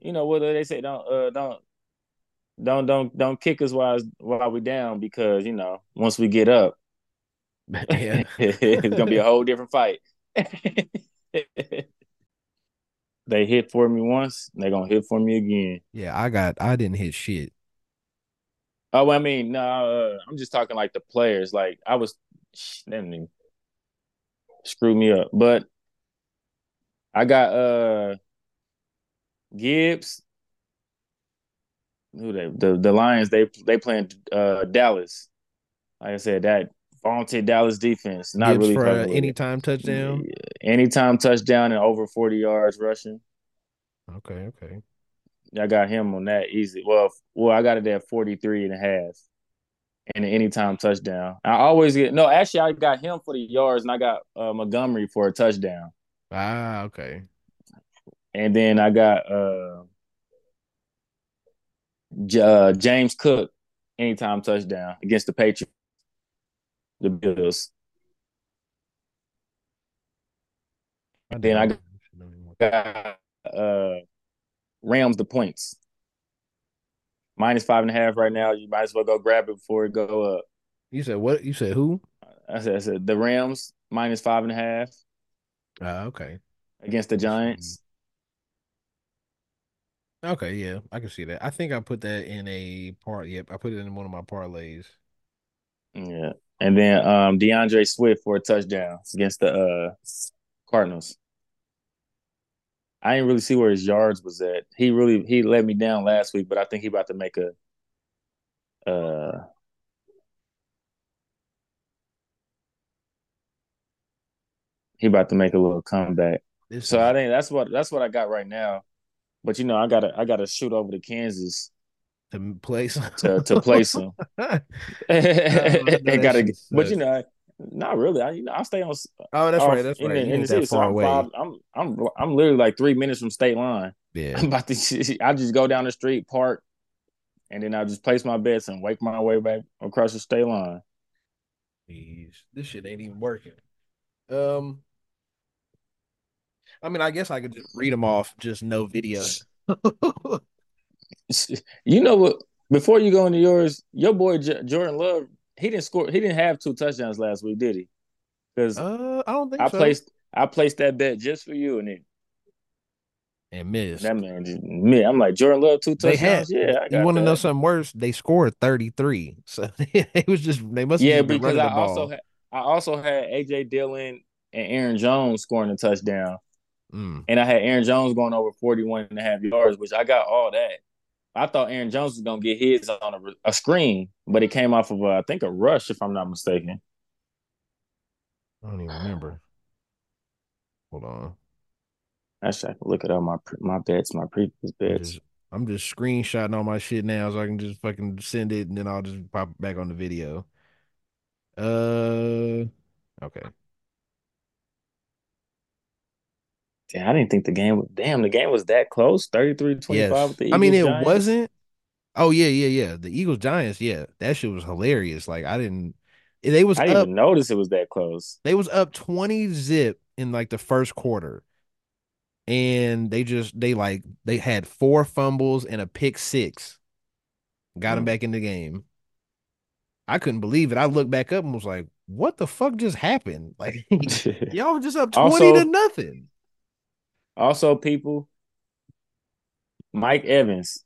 you know, whether they say don't uh don't don't don't don't kick us while while we're down because you know once we get up, yeah. it's gonna be a whole different fight. they hit for me once, they're gonna hit for me again. Yeah, I got I didn't hit shit. Oh, I mean, no, uh, I'm just talking like the players. Like I was, that didn't screw me up. But I got uh Gibbs. Who they the the Lions they they playing uh Dallas. Like I said, that vaunted Dallas defense. Not Gibbs really for uh, anytime touchdown. Anytime touchdown and over 40 yards rushing. Okay, okay. I got him on that easy. Well, well, I got it at 43 and a half. And an anytime touchdown. I always get no, actually I got him for the yards and I got uh, Montgomery for a touchdown. Ah, okay. And then I got uh, uh, James Cook anytime touchdown against the Patriots, the Bills. And then I got uh, Rams the points. Minus five and a half right now. You might as well go grab it before it go up. You said what? You said who? I said I said the Rams minus five and a half. Uh, okay. Against the Giants. Okay, yeah, I can see that. I think I put that in a part. Yep, I put it in one of my parlays. Yeah, and then um D'Andre Swift for a touchdown against the uh Cardinals. I didn't really see where his yards was at. He really he let me down last week, but I think he about to make a uh he about to make a little comeback. This so. I think that's what that's what I got right now. But you know, I gotta I gotta shoot over to Kansas to play some to to play some. no, gotta, but you know, not really. I you know I stay on. Oh, that's right. That's in right. The, in the city, so I'm, five, I'm I'm I'm literally like three minutes from state line. Yeah. I'm about to. I just go down the street, park, and then I just place my bets and wake my way back across the state line. Jeez, this shit ain't even working. Um, I mean, I guess I could just read them off, just no video. you know what? Before you go into yours, your boy J- Jordan Love he didn't score. He didn't have two touchdowns last week, did he? Because uh, I don't think I so. placed I placed that bet just for you, and then and missed. That man me. I'm like Jordan Love two touchdowns. Had, yeah, you want to know something worse? They scored 33, so it was just they must. Yeah, because I also had I also had AJ Dillon and Aaron Jones scoring a touchdown, mm. and I had Aaron Jones going over 41 and a half yards, which I got all that. I thought Aaron Jones was gonna get his on a, a screen, but it came off of a, I think a rush, if I'm not mistaken. I don't even remember. Hold on. Actually, I can look at all my my bets, my previous bets. I'm just, I'm just screenshotting all my shit now, so I can just fucking send it, and then I'll just pop it back on the video. Uh, okay. Damn, I didn't think the game was damn, the game was that close. 33-25 yes. with the Eagles. I mean, it Giants. wasn't. Oh, yeah, yeah, yeah. The Eagles Giants, yeah. That shit was hilarious. Like I didn't they was I didn't up, notice it was that close. They was up 20 zip in like the first quarter. And they just they like they had four fumbles and a pick six. Got mm. them back in the game. I couldn't believe it. I looked back up and was like, what the fuck just happened? Like y'all were just up 20 also, to nothing. Also, people, Mike Evans,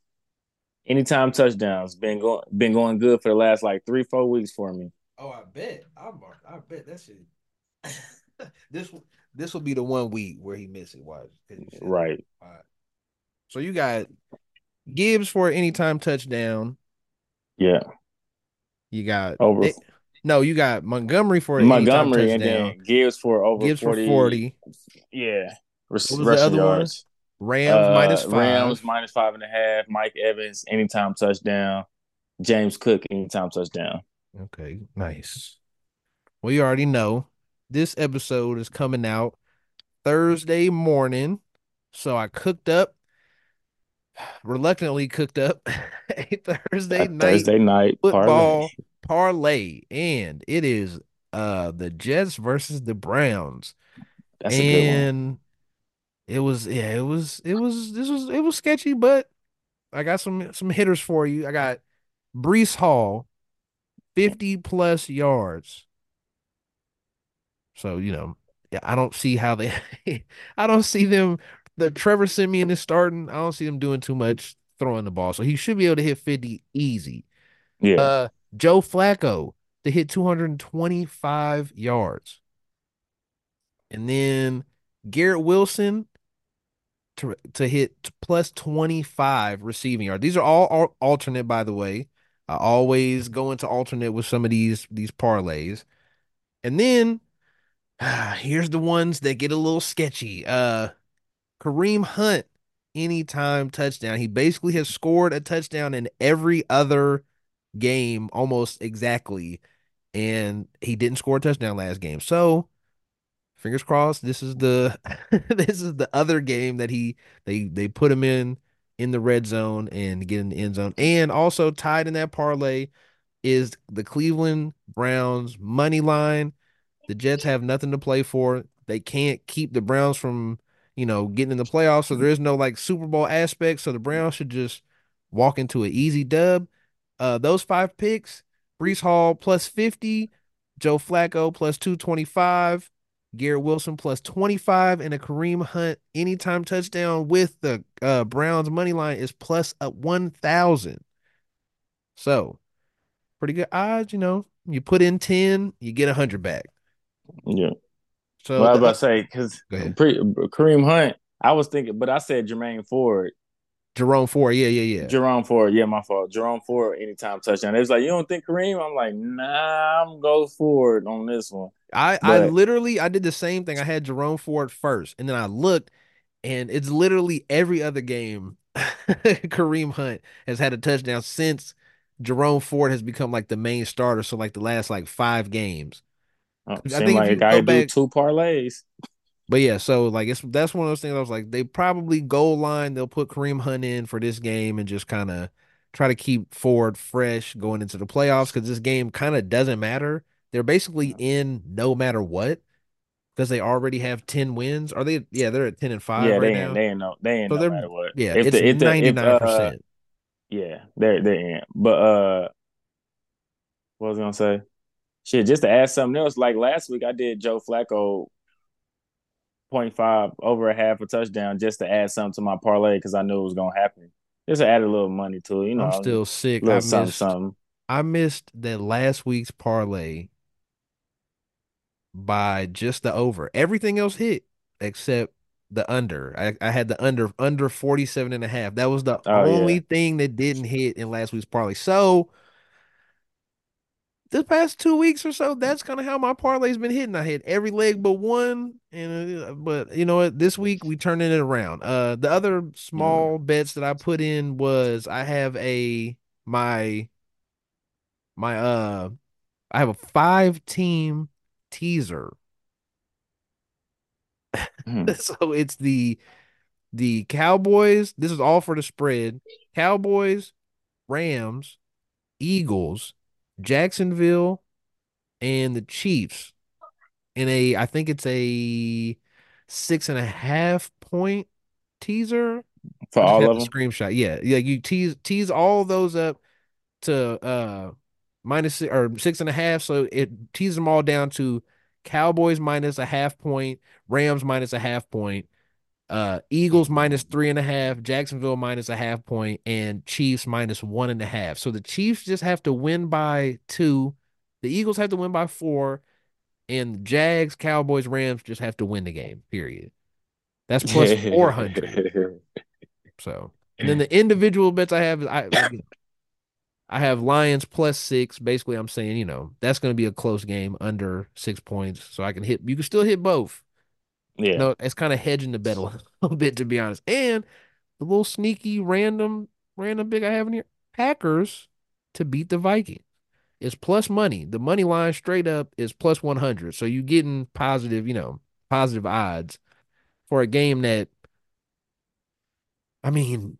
anytime touchdowns been going been going good for the last like three four weeks for me. Oh, I bet. I I bet that shit. this this will be the one week where he misses. it. Watch, right. So you got Gibbs for anytime touchdown. Yeah. You got over. It, no, you got Montgomery for Montgomery and then Gibbs for over Gibbs 40. for forty. Yeah. What was the other yards. one? Rams uh, minus five. Rams minus five and a half. Mike Evans anytime touchdown. James Cook anytime touchdown. Okay, nice. Well, you already know this episode is coming out Thursday morning, so I cooked up, reluctantly cooked up a Thursday night Thursday night football parlay. parlay, and it is uh the Jets versus the Browns. That's and it was yeah, it was it was this was it was sketchy, but I got some some hitters for you. I got Breece Hall, 50 plus yards. So, you know, yeah, I don't see how they I don't see them the Trevor Siemian is starting. I don't see them doing too much throwing the ball. So he should be able to hit 50 easy. Yeah. Uh Joe Flacco to hit 225 yards. And then Garrett Wilson to to hit plus 25 receiving yards. These are all alternate by the way. I always go into alternate with some of these these parlays. And then uh, here's the ones that get a little sketchy. Uh Kareem Hunt anytime touchdown. He basically has scored a touchdown in every other game almost exactly and he didn't score a touchdown last game. So, fingers crossed this is the this is the other game that he they they put him in in the red zone and get in the end zone. And also tied in that parlay is the Cleveland Browns money line. The Jets have nothing to play for. They can't keep the Browns from, you know, getting in the playoffs. So there is no like Super Bowl aspect. So the Browns should just walk into an easy dub. Uh, those five picks, Breece Hall plus 50, Joe Flacco plus 225, Garrett Wilson plus 25, and a Kareem Hunt anytime touchdown with the uh, Browns money line is plus a 1,000. So pretty good odds, you know. You put in 10, you get 100 back. Yeah. So well, I was about to say, because Kareem Hunt, I was thinking, but I said Jermaine Ford Jerome Ford, yeah, yeah, yeah. Jerome Ford, yeah, my fault. Jerome Ford, anytime touchdown. It was like, you don't think Kareem? I'm like, nah, I'm go Ford on this one. I but, I literally I did the same thing. I had Jerome Ford first, and then I looked, and it's literally every other game. Kareem Hunt has had a touchdown since Jerome Ford has become like the main starter. So like the last like five games. Oh, I think like a guy do two parlays. But yeah, so like it's that's one of those things I was like, they probably goal line, they'll put Kareem Hunt in for this game and just kind of try to keep Ford fresh going into the playoffs because this game kind of doesn't matter. They're basically in no matter what because they already have 10 wins. Are they yeah, they're at 10 and 5 yeah, right they now. Ain't, they ain't no they ain't so no matter what. Yeah, if it's the, 99%. uh, yeah, they're they ain't. But uh what was I gonna say? Shit, just to add something else, like last week I did Joe Flacco 0.5 over a half a touchdown just to add something to my parlay because I knew it was gonna happen. Just to add a little money to it. You know, I'm still sick. I missed, something, something. I missed that last week's parlay by just the over. Everything else hit except the under. I, I had the under under 47 and a half. That was the oh, only yeah. thing that didn't hit in last week's parlay. So the past two weeks or so, that's kind of how my parlay's been hitting. I hit every leg but one, and uh, but you know what? This week we turning it around. Uh, the other small mm. bets that I put in was I have a my my uh I have a five team teaser. Mm. so it's the the Cowboys. This is all for the spread. Cowboys, Rams, Eagles Jacksonville and the Chiefs in a I think it's a six and a half point teaser for all of them. Screenshot, yeah, yeah. You tease tease all those up to uh minus or six and a half, so it teases them all down to Cowboys minus a half point, Rams minus a half point, uh, Eagles minus three and a half, Jacksonville minus a half point, and Chiefs minus one and a half. So the Chiefs just have to win by two. The Eagles have to win by four, and Jags, Cowboys, Rams just have to win the game. Period. That's plus four hundred. so, and then the individual bets I have, I I have Lions plus six. Basically, I'm saying you know that's going to be a close game under six points, so I can hit. You can still hit both. Yeah. No, it's kind of hedging the bet a little bit, to be honest. And the little sneaky random, random big I have in here Packers to beat the Vikings. It's plus money. The money line straight up is plus 100. So you're getting positive, you know, positive odds for a game that, I mean,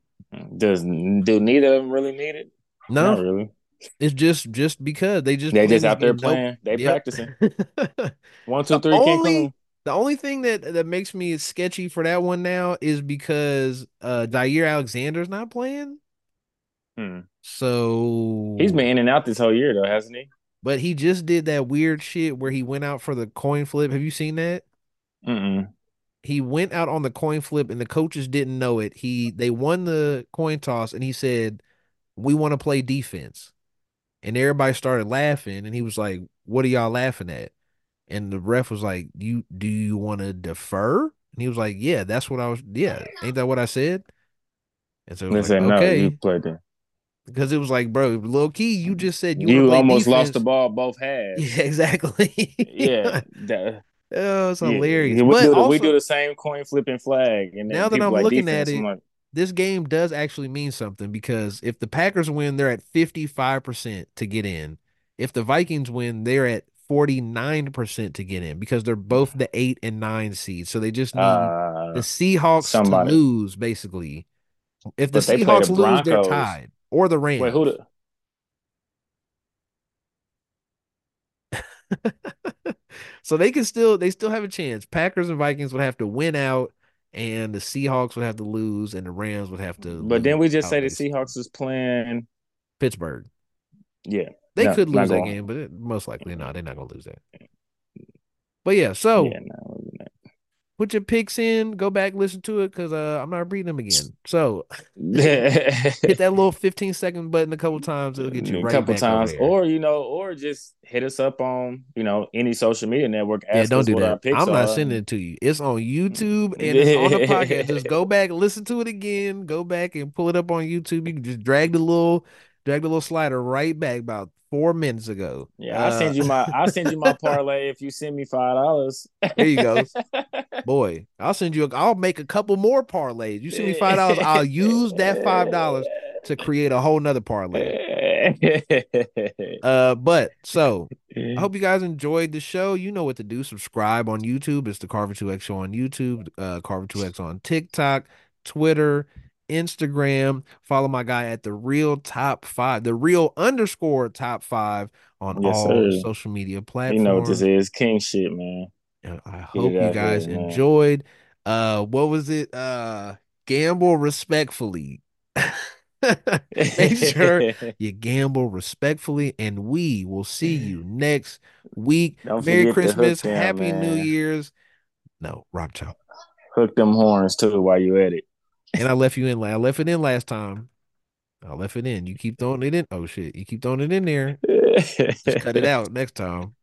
does do neither of them really need it? No, Not really. It's just just because they just they just out there playing. Nope. They yep. practicing. One, two, three. Only, the only thing that that makes me sketchy for that one now is because uh Jaire Alexander's not playing. Hmm. So He's been in and out this whole year though, hasn't he? but he just did that weird shit where he went out for the coin flip. Have you seen that? Mm-mm. He went out on the coin flip and the coaches didn't know it. He they won the coin toss and he said, "We want to play defense." And everybody started laughing and he was like, "What are y'all laughing at?" And the ref was like, "You do you want to defer?" And he was like, "Yeah, that's what I was. Yeah, ain't that what I said?" And so They said like, no, you played there. because it was like, bro, low key, you just said you, You, almost lost the ball both halves. Yeah, exactly. Yeah, that- oh, it's yeah. hilarious. Yeah, we, but do the, also, we do the same coin flipping flag, and Now that I'm like looking defense, at it, like, this game does actually mean something because if the Packers win, they're at 55% to get in. If the Vikings win, they're at 49% to get in because they're both the eight and nine seeds. So they just need uh, the Seahawks somebody. to lose, basically. If the Seahawks the lose, they're tied. Or the Rams. wait, who the? so they can still they still have a chance. Packers and Vikings would have to win out, and the Seahawks would have to lose, and the Rams would have to. But then we just say the. Seahawks is playing. Pittsburgh. Yeah, They No, could lose that game, but it, most likely not. They're not gonna lose that. But yeah, so yeah, no, put your picks in, go back, listen to it, because uh, I'm not reading them again. So hit that little 15 second button a couple times, it'll get you a right couple back times, or you know, or just hit us up on you know any social media network. Yeah, don't do that. I'm not are. sending it to you. It's on YouTube and it's on the podcast. Just go back, listen to it again, go back and pull it up on YouTube. You can just drag the little drag the little slider right back about four minutes ago. Yeah, I Uh, send you my I send you my parlay if you send me five dollars. There you go. boy. I'll send you. A, I'll make a couple more parlays. You send me five dollars. I'll use that five dollars to create a whole nother parlay. Uh, but so I hope you guys enjoyed the show. You know what to do. Subscribe on YouTube. It's the Carver 2X show on YouTube, uh, Carver 2X on TikTok, Twitter, Instagram. Follow my guy at the real top five, the real underscore top five on Yes, all sir. social media platforms. you know what this is, king shit, man. And I hope you guys here, enjoyed. Uh, what was it? Uh, gamble respectfully. Make sure you gamble respectfully, and we will see you next week. Don't Merry forget to hook Christmas, them, Happy New. Year's. No, Rob Chop. Hook them horns too while you at it. And I left you in. I left it in last time. I left it in. You keep throwing it in. Oh shit! You keep throwing it in there. Just cut it out next time.